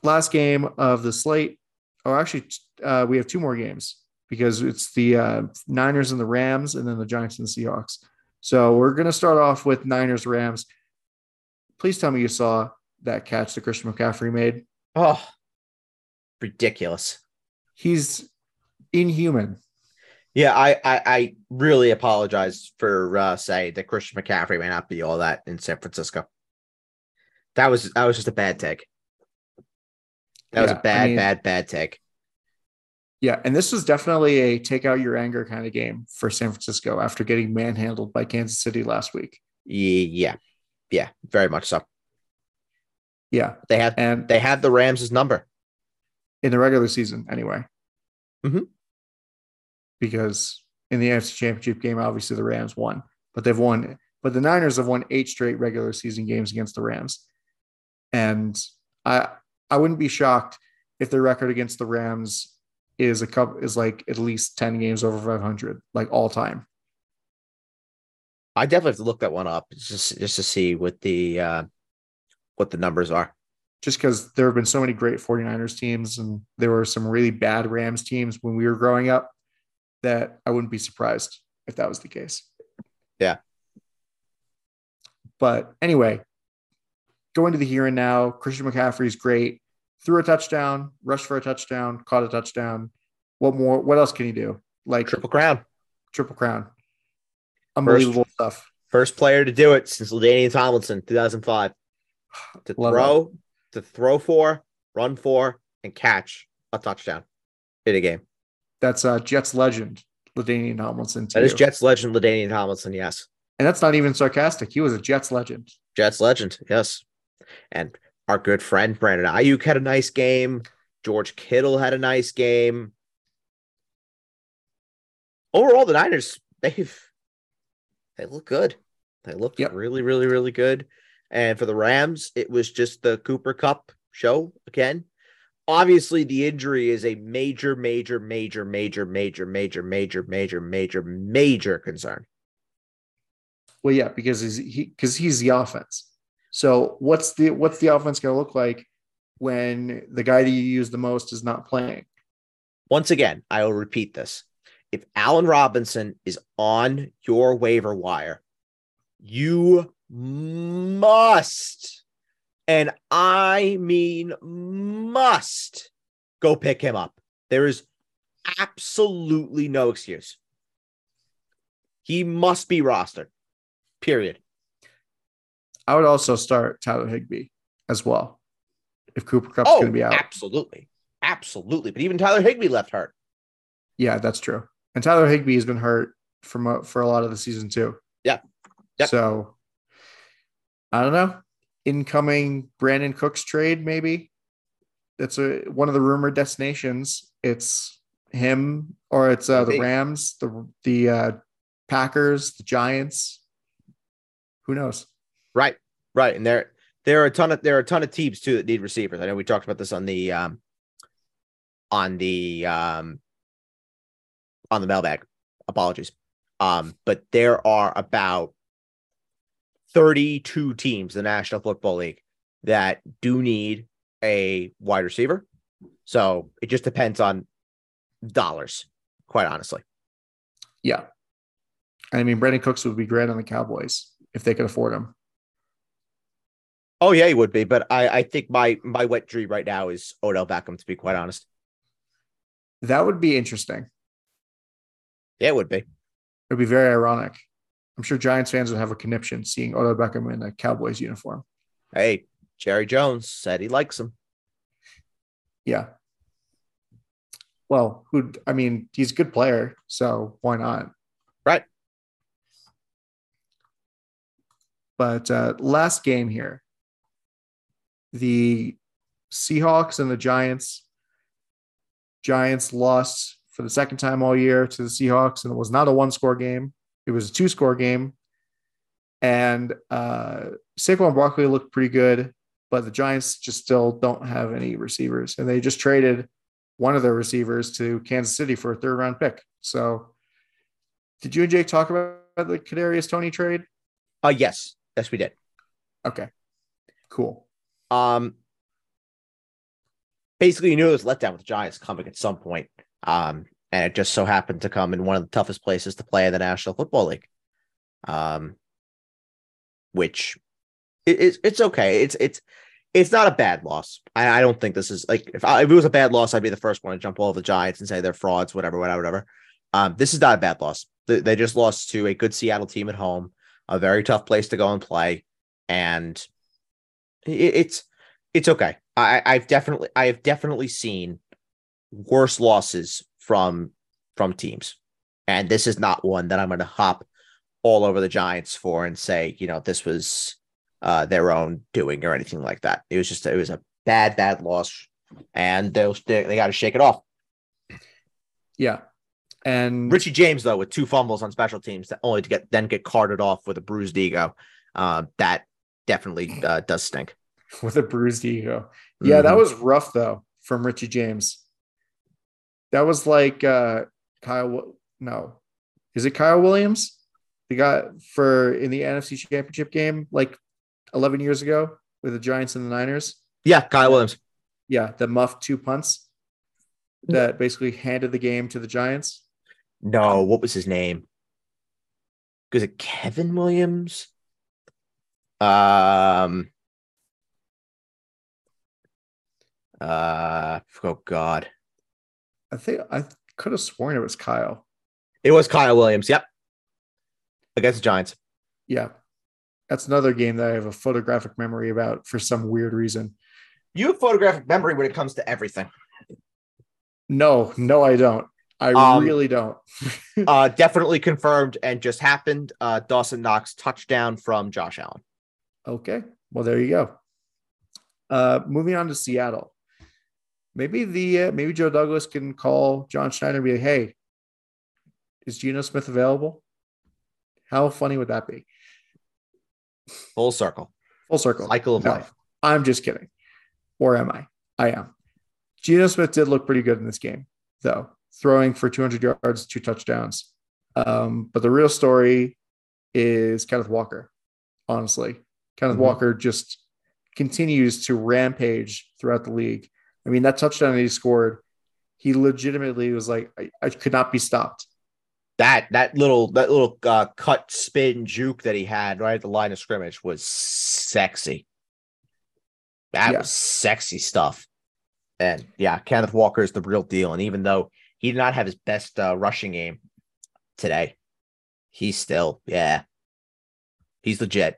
last game of the slate. Or actually, uh, we have two more games because it's the uh, Niners and the Rams, and then the Giants and the Seahawks. So we're going to start off with Niners Rams. Please tell me you saw that catch that Christian McCaffrey made. Oh, ridiculous. He's inhuman. Yeah, I, I I really apologize for uh, saying that Christian McCaffrey may not be all that in San Francisco. That was that was just a bad take. That was a a I bad, mean- bad, bad take. Yeah, and this was definitely a take out your anger kind of game for San Francisco after getting manhandled by Kansas City last week. Yeah, yeah, very much so. Yeah, They had and they had the Rams' number. in the regular season anyway. Mhm. Because in the AFC Championship game, obviously the Rams won, but they've won. But the Niners have won eight straight regular season games against the Rams, and I I wouldn't be shocked if their record against the Rams is a cup is like at least ten games over five hundred, like all time. I definitely have to look that one up just just to see what the uh, what the numbers are. just because there have been so many great 49ers teams and there were some really bad Rams teams when we were growing up that I wouldn't be surprised if that was the case. Yeah. But anyway, going to the here and now, Christian McCaffrey's great. Threw a touchdown, rushed for a touchdown, caught a touchdown. What more? What else can he do? Like Triple crown. triple crown. Unbelievable stuff. First player to do it since Ladainian Tomlinson, 2005. To Love throw, to throw for, run for, and catch a touchdown in a game. That's uh, Jets legend LaDainian Tomlinson. To That is. Jets legend Ladainian Tomlinson. Yes, and that's not even sarcastic. He was a Jets legend. Jets legend. Yes, and our good friend Brandon Aiyuk had a nice game. George Kittle had a nice game. Overall, the Niners they've they look good. They looked Yep. really, really, really good. And for the Rams, it was just the Cooper Kupp show again. Obviously, the injury is a major, major, major, major, major, major, major, major, major, major concern. Well, yeah, because he's he because he's the offense. So what's the what's the offense going to look like when the guy that you use the most is not playing? Once again, I will repeat this. If Allen Robinson is on your waiver wire, you must, and I mean must, go pick him up. There is absolutely no excuse. He must be rostered, period. I would also start Tyler Higbee as well if Cooper Kupp's Oh, going to be out. absolutely. Absolutely. But even Tyler Higbee left hurt. Yeah, that's true. And Tyler Higbee has been hurt for mo- for a lot of the season too. Yeah. Yep. So I don't know. Incoming Brandin Cooks trade, maybe. That's a one of the rumored destinations. It's him or it's uh, the Rams, the the uh, Packers, the Giants. Who knows? Right, right, and there there are a ton of there are a ton of teams too that need receivers. I know we talked about this on the um on the um on the mailbag. Apologies, um, but there are about thirty two teams the National Football League that do need a wide receiver. So it just depends on dollars, quite honestly. Yeah. I mean, Brandin Cooks would be great on the Cowboys if they could afford him. Oh yeah, he would be, but I I think my my wet dream right now is Odell Beckham. To be quite honest, That would be interesting. yeah, it would be. It'd be very ironic. I'm sure Giants fans would have a conniption seeing Odell Beckham in a Cowboys uniform. Hey, Jerry Jones said he likes him. Yeah. Well, who? I mean, he's a good player, so why not? Right. But uh, last game here, the Seahawks and the Giants. Giants lost for the second time all year to the Seahawks, and it was not a one-score game. It was a two-score game. And uh, Saquon Barkley looked pretty good, but the Giants just still don't have any receivers, and they just traded one of their receivers to Kansas City for a third-round pick. So, did you and Jake talk about the Kadarius Toney trade? Uh yes, yes we did. Okay, cool. Um, basically, you knew it was letdown with the Giants coming at some point. Um, and it just so happened to come in one of the toughest places to play in the National Football League. Um, which it, it's it's okay. It's it's it's not a bad loss. I, I don't think this is like if I, if it was a bad loss, I'd be the first one to jump all the Giants and say they're frauds, whatever, whatever, whatever. Um, this is not a bad loss. They, they just lost to a good Seattle team at home, a very tough place to go and play, and it, it's it's okay. I, I've definitely I have definitely seen worse losses from from teams, and this is not one that I'm going to hop all over the Giants for and say you know this was uh, their own doing or anything like that. It was just it was a bad bad loss, and they'll they, they got to shake it off. Yeah, and Richie James though with two fumbles on special teams, that only to get then get carted off with a bruised ego. Uh, that definitely uh, does stink. with a bruised ego. Yeah, that Mhm. was rough though from Richie James. That was like uh Kyle. No, is it Kyle Williams? The guy for in the NFC Championship game like 11 years ago with the Giants and the Niners. Yeah, Kyle Williams. Yeah, the muff two punts that basically handed the game to the Giants. No, what was his name? Was it Kevin Williams? Um. Uh. Oh God, I think I could have sworn it was Kyle. it was Kyle Williams. Yep, against the Giants. Yeah. That's another game that I have a photographic memory about for some weird reason. You have photographic memory when it comes to everything. No, no, I don't. I Um, really don't. uh, definitely confirmed and just happened. Uh, Dawson Knox touchdown from Josh Allen. Okay. Well, there you go. Uh, moving on to Seattle. Maybe the uh, maybe Joe Douglas can call John Schneider and be like, "Hey, is Geno Smith available?" How funny would that be? Full circle. Full circle. Cycle of No, life. I'm just kidding. Or am I? I am. Geno Smith did look pretty good in this game, though, throwing for 200 yards, two touchdowns. Um, but the real story is Kenneth Walker, honestly. Kenneth Mhm. Walker just continues to rampage throughout the league. I mean, that touchdown that he scored, he legitimately was like, I, I could not be stopped. That that little that little uh, cut spin juke that he had right at the line of scrimmage was sexy. That Yeah. was sexy stuff. And yeah, Kenneth Walker is the real deal. And even though he did not have his best uh, rushing game today, he's still yeah, he's legit.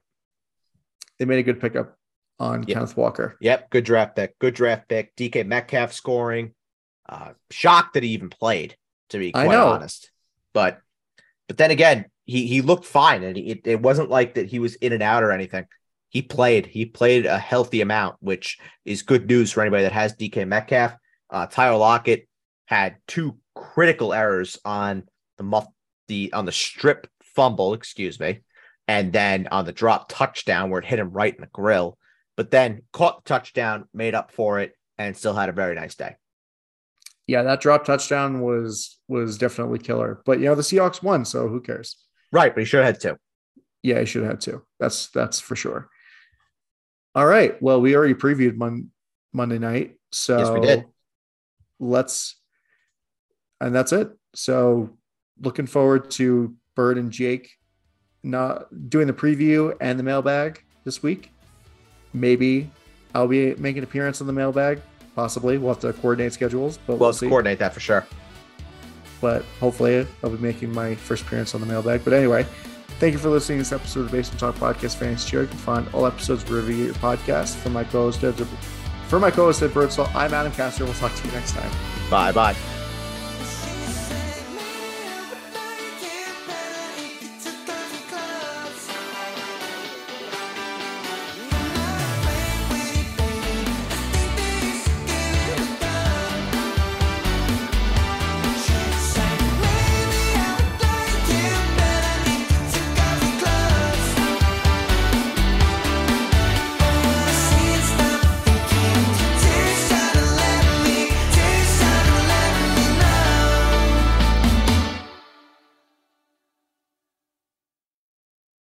They made a good pickup on Yep. Kenneth Walker. Yep, good draft pick. Good draft pick. DK Metcalf scoring. Uh, shocked that he even played, to be quite honest. But but then again, he he looked fine, and it, it wasn't like that he was in and out or anything. He played. He played a healthy amount, which is good news for anybody that has DK Metcalf. Uh, Tyler Lockett had two critical errors on the muff the on the strip fumble, excuse me, and then on the drop touchdown where it hit him right in the grill but then caught the touchdown, made up for it, and still had a very nice day. Yeah, that drop touchdown was was definitely killer. But you know, the Seahawks won, so who cares? Right, but he should have had two. Yeah, he should have had two. That's that's for sure. All right. Well, we already previewed Mon- Monday night, so Yes, we did. let's and that's it. So looking forward to Bird and Jake not doing the preview and the mailbag this week. Maybe I'll be making an appearance on the mailbag. Possibly. We'll have to coordinate schedules, but Well, we'll coordinate that for sure. but hopefully I'll be making my first appearance on the mailbag. But anyway, thank you for listening to this episode of the Basement Talk Podcast Fantasy Show. You can find all episodes wherever you get your podcast. For my co-host, for my co-host Ed Birdsall, I'm Adam Castro. We'll talk to you next time. Bye bye.